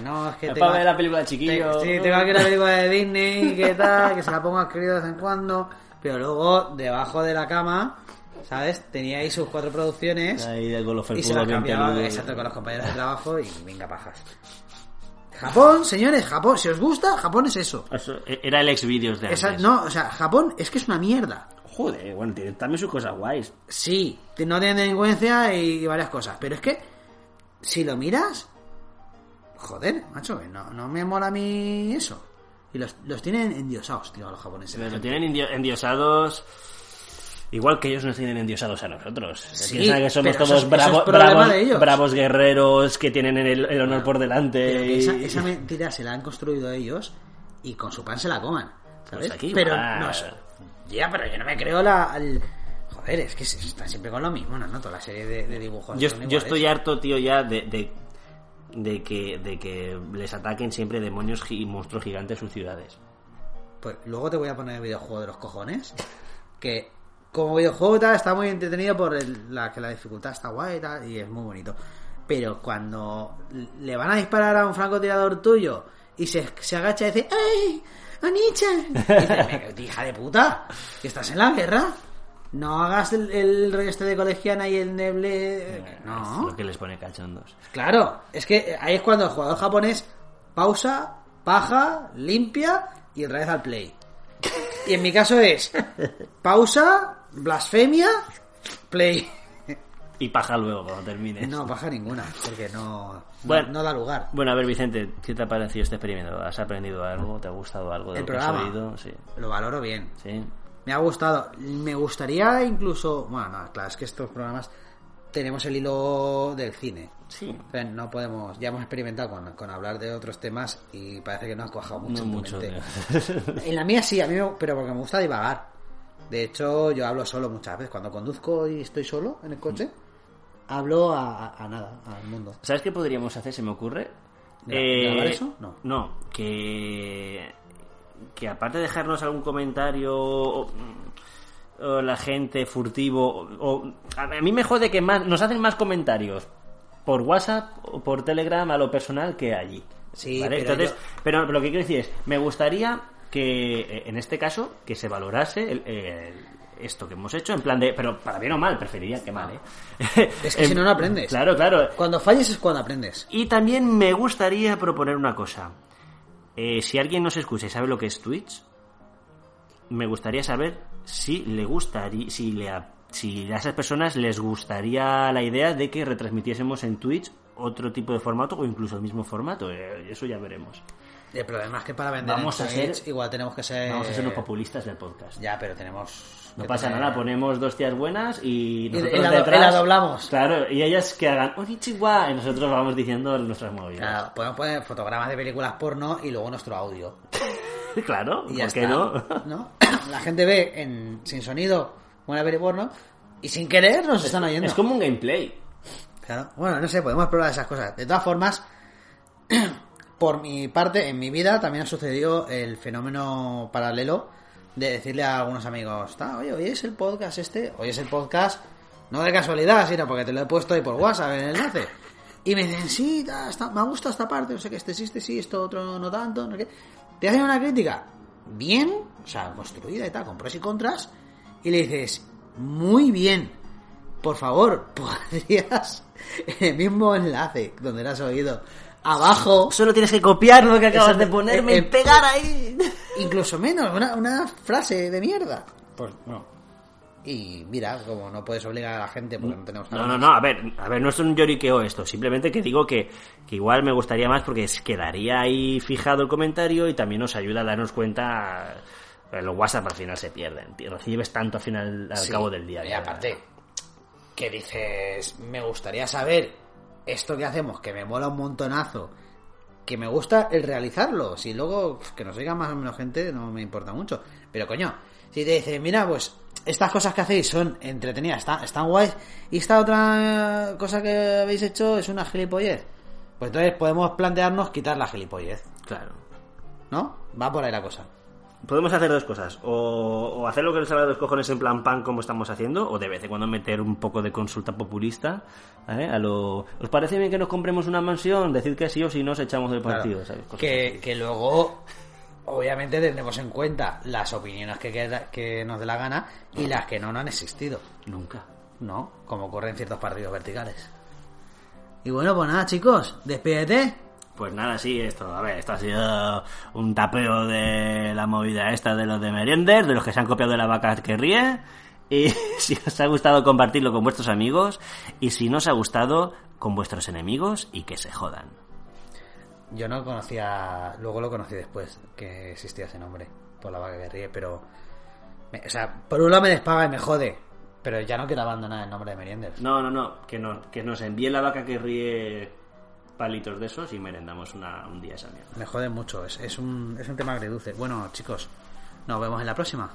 No, es que tengo- para ver la película de chiquillo. Sí, tengo aquí la película de Disney, que tal, que se la pongo a de vez en cuando. Pero luego, debajo de la cama, ¿sabes? Tenía ahí sus cuatro producciones Ahí de con los y se las cambiaba exacto, con los compañeros de trabajo y venga pajas. Japón, señores, Japón, si os gusta, Japón es eso. Eso, e- Era el ex vídeos de Esa- antes. no, o sea, Japón es que es una mierda. Joder, bueno, tiene también sus cosas guays. Sí, no tienen delincuencia y varias cosas, pero es que si lo miras, joder, macho, no, no me mola a mí eso. Y los, los tienen endiosados, tío, a los japoneses. Pero lo tienen endiosados. Igual que ellos nos tienen endiosados a nosotros. Sí, piensan que somos todos bravos, bravos guerreros que tienen el, el honor por delante. Pero que y- esa, esa mentira se la han construido ellos y con su pan se la coman, ¿sabes? Pues aquí pero no. Ya, pero yo no me creo la... al- Joder, es que se- están siempre con lo mismo, ¿no? Toda la serie de, de dibujos. Yo, estoy harto, tío, ya de, de, de que, de que les ataquen siempre demonios y monstruos gigantes sus ciudades. Pues luego te voy a poner el videojuego de los cojones. Que como videojuego tal está muy entretenido por el- la que la dificultad está guay y tal, y es muy bonito. Pero cuando le van a disparar a un francotirador tuyo y se, se agacha y dice ¡Ay! "Me- hija de puta, que estás en la guerra. No hagas el, el rollo este de colegiana y el neble. Es No. lo que les pone cachondos. Claro, es que ahí es cuando el jugador japonés pausa, paja, limpia y otra vez al play. Y en mi caso es pausa, blasfemia, play. Y paja luego cuando termine. No, paja ninguna, porque no, no, Bueno. no da lugar. Bueno, a ver, Vicente, ¿qué te ha parecido este experimento? ¿Has aprendido algo? ¿Te ha gustado algo de El lo que has programa. oído? Sí. Lo valoro bien. Sí. Me ha gustado. Me gustaría incluso. Bueno, no, claro, es que estos programas tenemos el hilo del cine. Sí. No podemos. Ya hemos experimentado con, con hablar de otros temas y parece que no ha cuajado mucho. No en tu mucho. En la mía sí, a mí me- pero porque me gusta divagar. De hecho, yo hablo solo muchas veces. Cuando conduzco y estoy solo en el coche, hablo a, nada, al mundo. ¿Sabes qué podríamos hacer? Se me ocurre. ¿Gra- grabar eso? No. No, que. Que aparte de dejarnos algún comentario. O, o la gente furtivo. O, o- a mí me jode que más, nos hacen más comentarios por WhatsApp o por Telegram a lo personal que allí. Sí, ¿vale? pero Entonces, yo- pero lo que quiero decir es, me gustaría que eh, en este caso que se valorase el- el- esto que hemos hecho en plan de, pero para bien o mal, preferiría que mal, ¿eh? Es que si no, no aprendes. Claro, claro. Cuando falles es cuando aprendes. Y también me gustaría proponer una cosa. Eh, si alguien nos escucha y sabe lo que es Twitch, me gustaría saber si le gustaría, si le, a- si a esas personas les gustaría la idea de que retransmitiésemos en Twitch otro tipo de formato o incluso el mismo formato. Eh, eso ya veremos. El problema es que para vender Vamos a ser- igual tenemos que ser... Vamos a ser los populistas del podcast. Ya, pero tenemos... No pasa tener- nada, ponemos dos tías buenas y nosotros y la detrás... y la doblamos. Claro, y ellas que hagan ¡Onichiwa! y nosotros vamos diciendo nuestras movidas. Claro, podemos poner fotogramas de películas porno y luego nuestro audio. Claro, Y ¿por qué no? ¿no? La gente ve en, sin sonido una peli porno y sin querer nos están oyendo. Es como un gameplay. Claro. Bueno, no sé, podemos probar esas cosas. De todas formas, por mi parte, en mi vida también ha sucedido el fenómeno paralelo de decirle a algunos amigos, "Ta, oye, hoy es el podcast este, hoy es el podcast, no de casualidad, sino porque te lo he puesto ahí por WhatsApp en el enlace. Y me dicen, sí, está- me gusta esta parte, no sé qué, este sí, este sí, esto otro no tanto, no sé qué. Te hacen una crítica bien, o sea, construida y tal, con pros y contras, y le dices, muy bien, por favor, podrías en el mismo enlace donde lo has oído, abajo, Solo tienes que copiar lo que acabas Eso, de ponerme eh, y eh, pegar ahí. incluso menos, una, una frase de mierda. Pues no. Y mira, como no puedes obligar a la gente porque no tenemos No, no, no, a ver, a ver, no es un lloriqueo esto, simplemente que digo que, que igual me gustaría más porque quedaría ahí fijado el comentario y también nos ayuda a darnos cuenta. eh, Los WhatsApp al final se pierden, tío, recibes tanto al final al Sí, cabo del día. Y aparte, que dices, me gustaría saber esto que hacemos, que me mola un montonazo, que me gusta el realizarlo. Si luego pf, que nos oiga más o menos gente, no me importa mucho. Pero coño, si te dicen, mira, pues estas cosas que hacéis son entretenidas, están, están guays, y esta otra cosa que habéis hecho es una gilipollez. Pues entonces podemos plantearnos quitar la gilipollez, Claro. ¿no? Va por ahí la cosa. Podemos hacer dos cosas, o, o hacer lo que nos salga de los cojones en plan pan como estamos haciendo, o de vez en cuando meter un poco de consulta populista, ¿vale? A lo, ¿Os parece bien que nos compremos una mansión? Decid que sí o si no, os echamos del Claro, partido, ¿sabes? Que, que luego, obviamente, tendremos en cuenta las opiniones que, queda- que nos dé la gana y las que no, no han existido. Nunca. ¿No? Como ocurre en ciertos partidos verticales. Y bueno, pues nada, chicos, despídete. Pues nada, sí, esto, a ver, esto ha sido un tapeo de la movida esta de los de merienders, de los que se han copiado de la vaca que ríe. Y si os ha gustado, compartirlo con vuestros amigos. Y si no os ha gustado, con vuestros enemigos y que se jodan. Yo no conocía, luego lo conocí después, que existía ese nombre, por la vaca que ríe, pero... me- o sea, por un lado me despaga y me jode, pero ya no quiero abandonar el nombre de Merienders. No, no, no, que, no, que nos envíe la vaca que ríe palitos de esos y merendamos una, un día esa mierda. Me jode mucho, es, es, un, es un tema agridulce. Bueno, chicos, nos vemos en la próxima.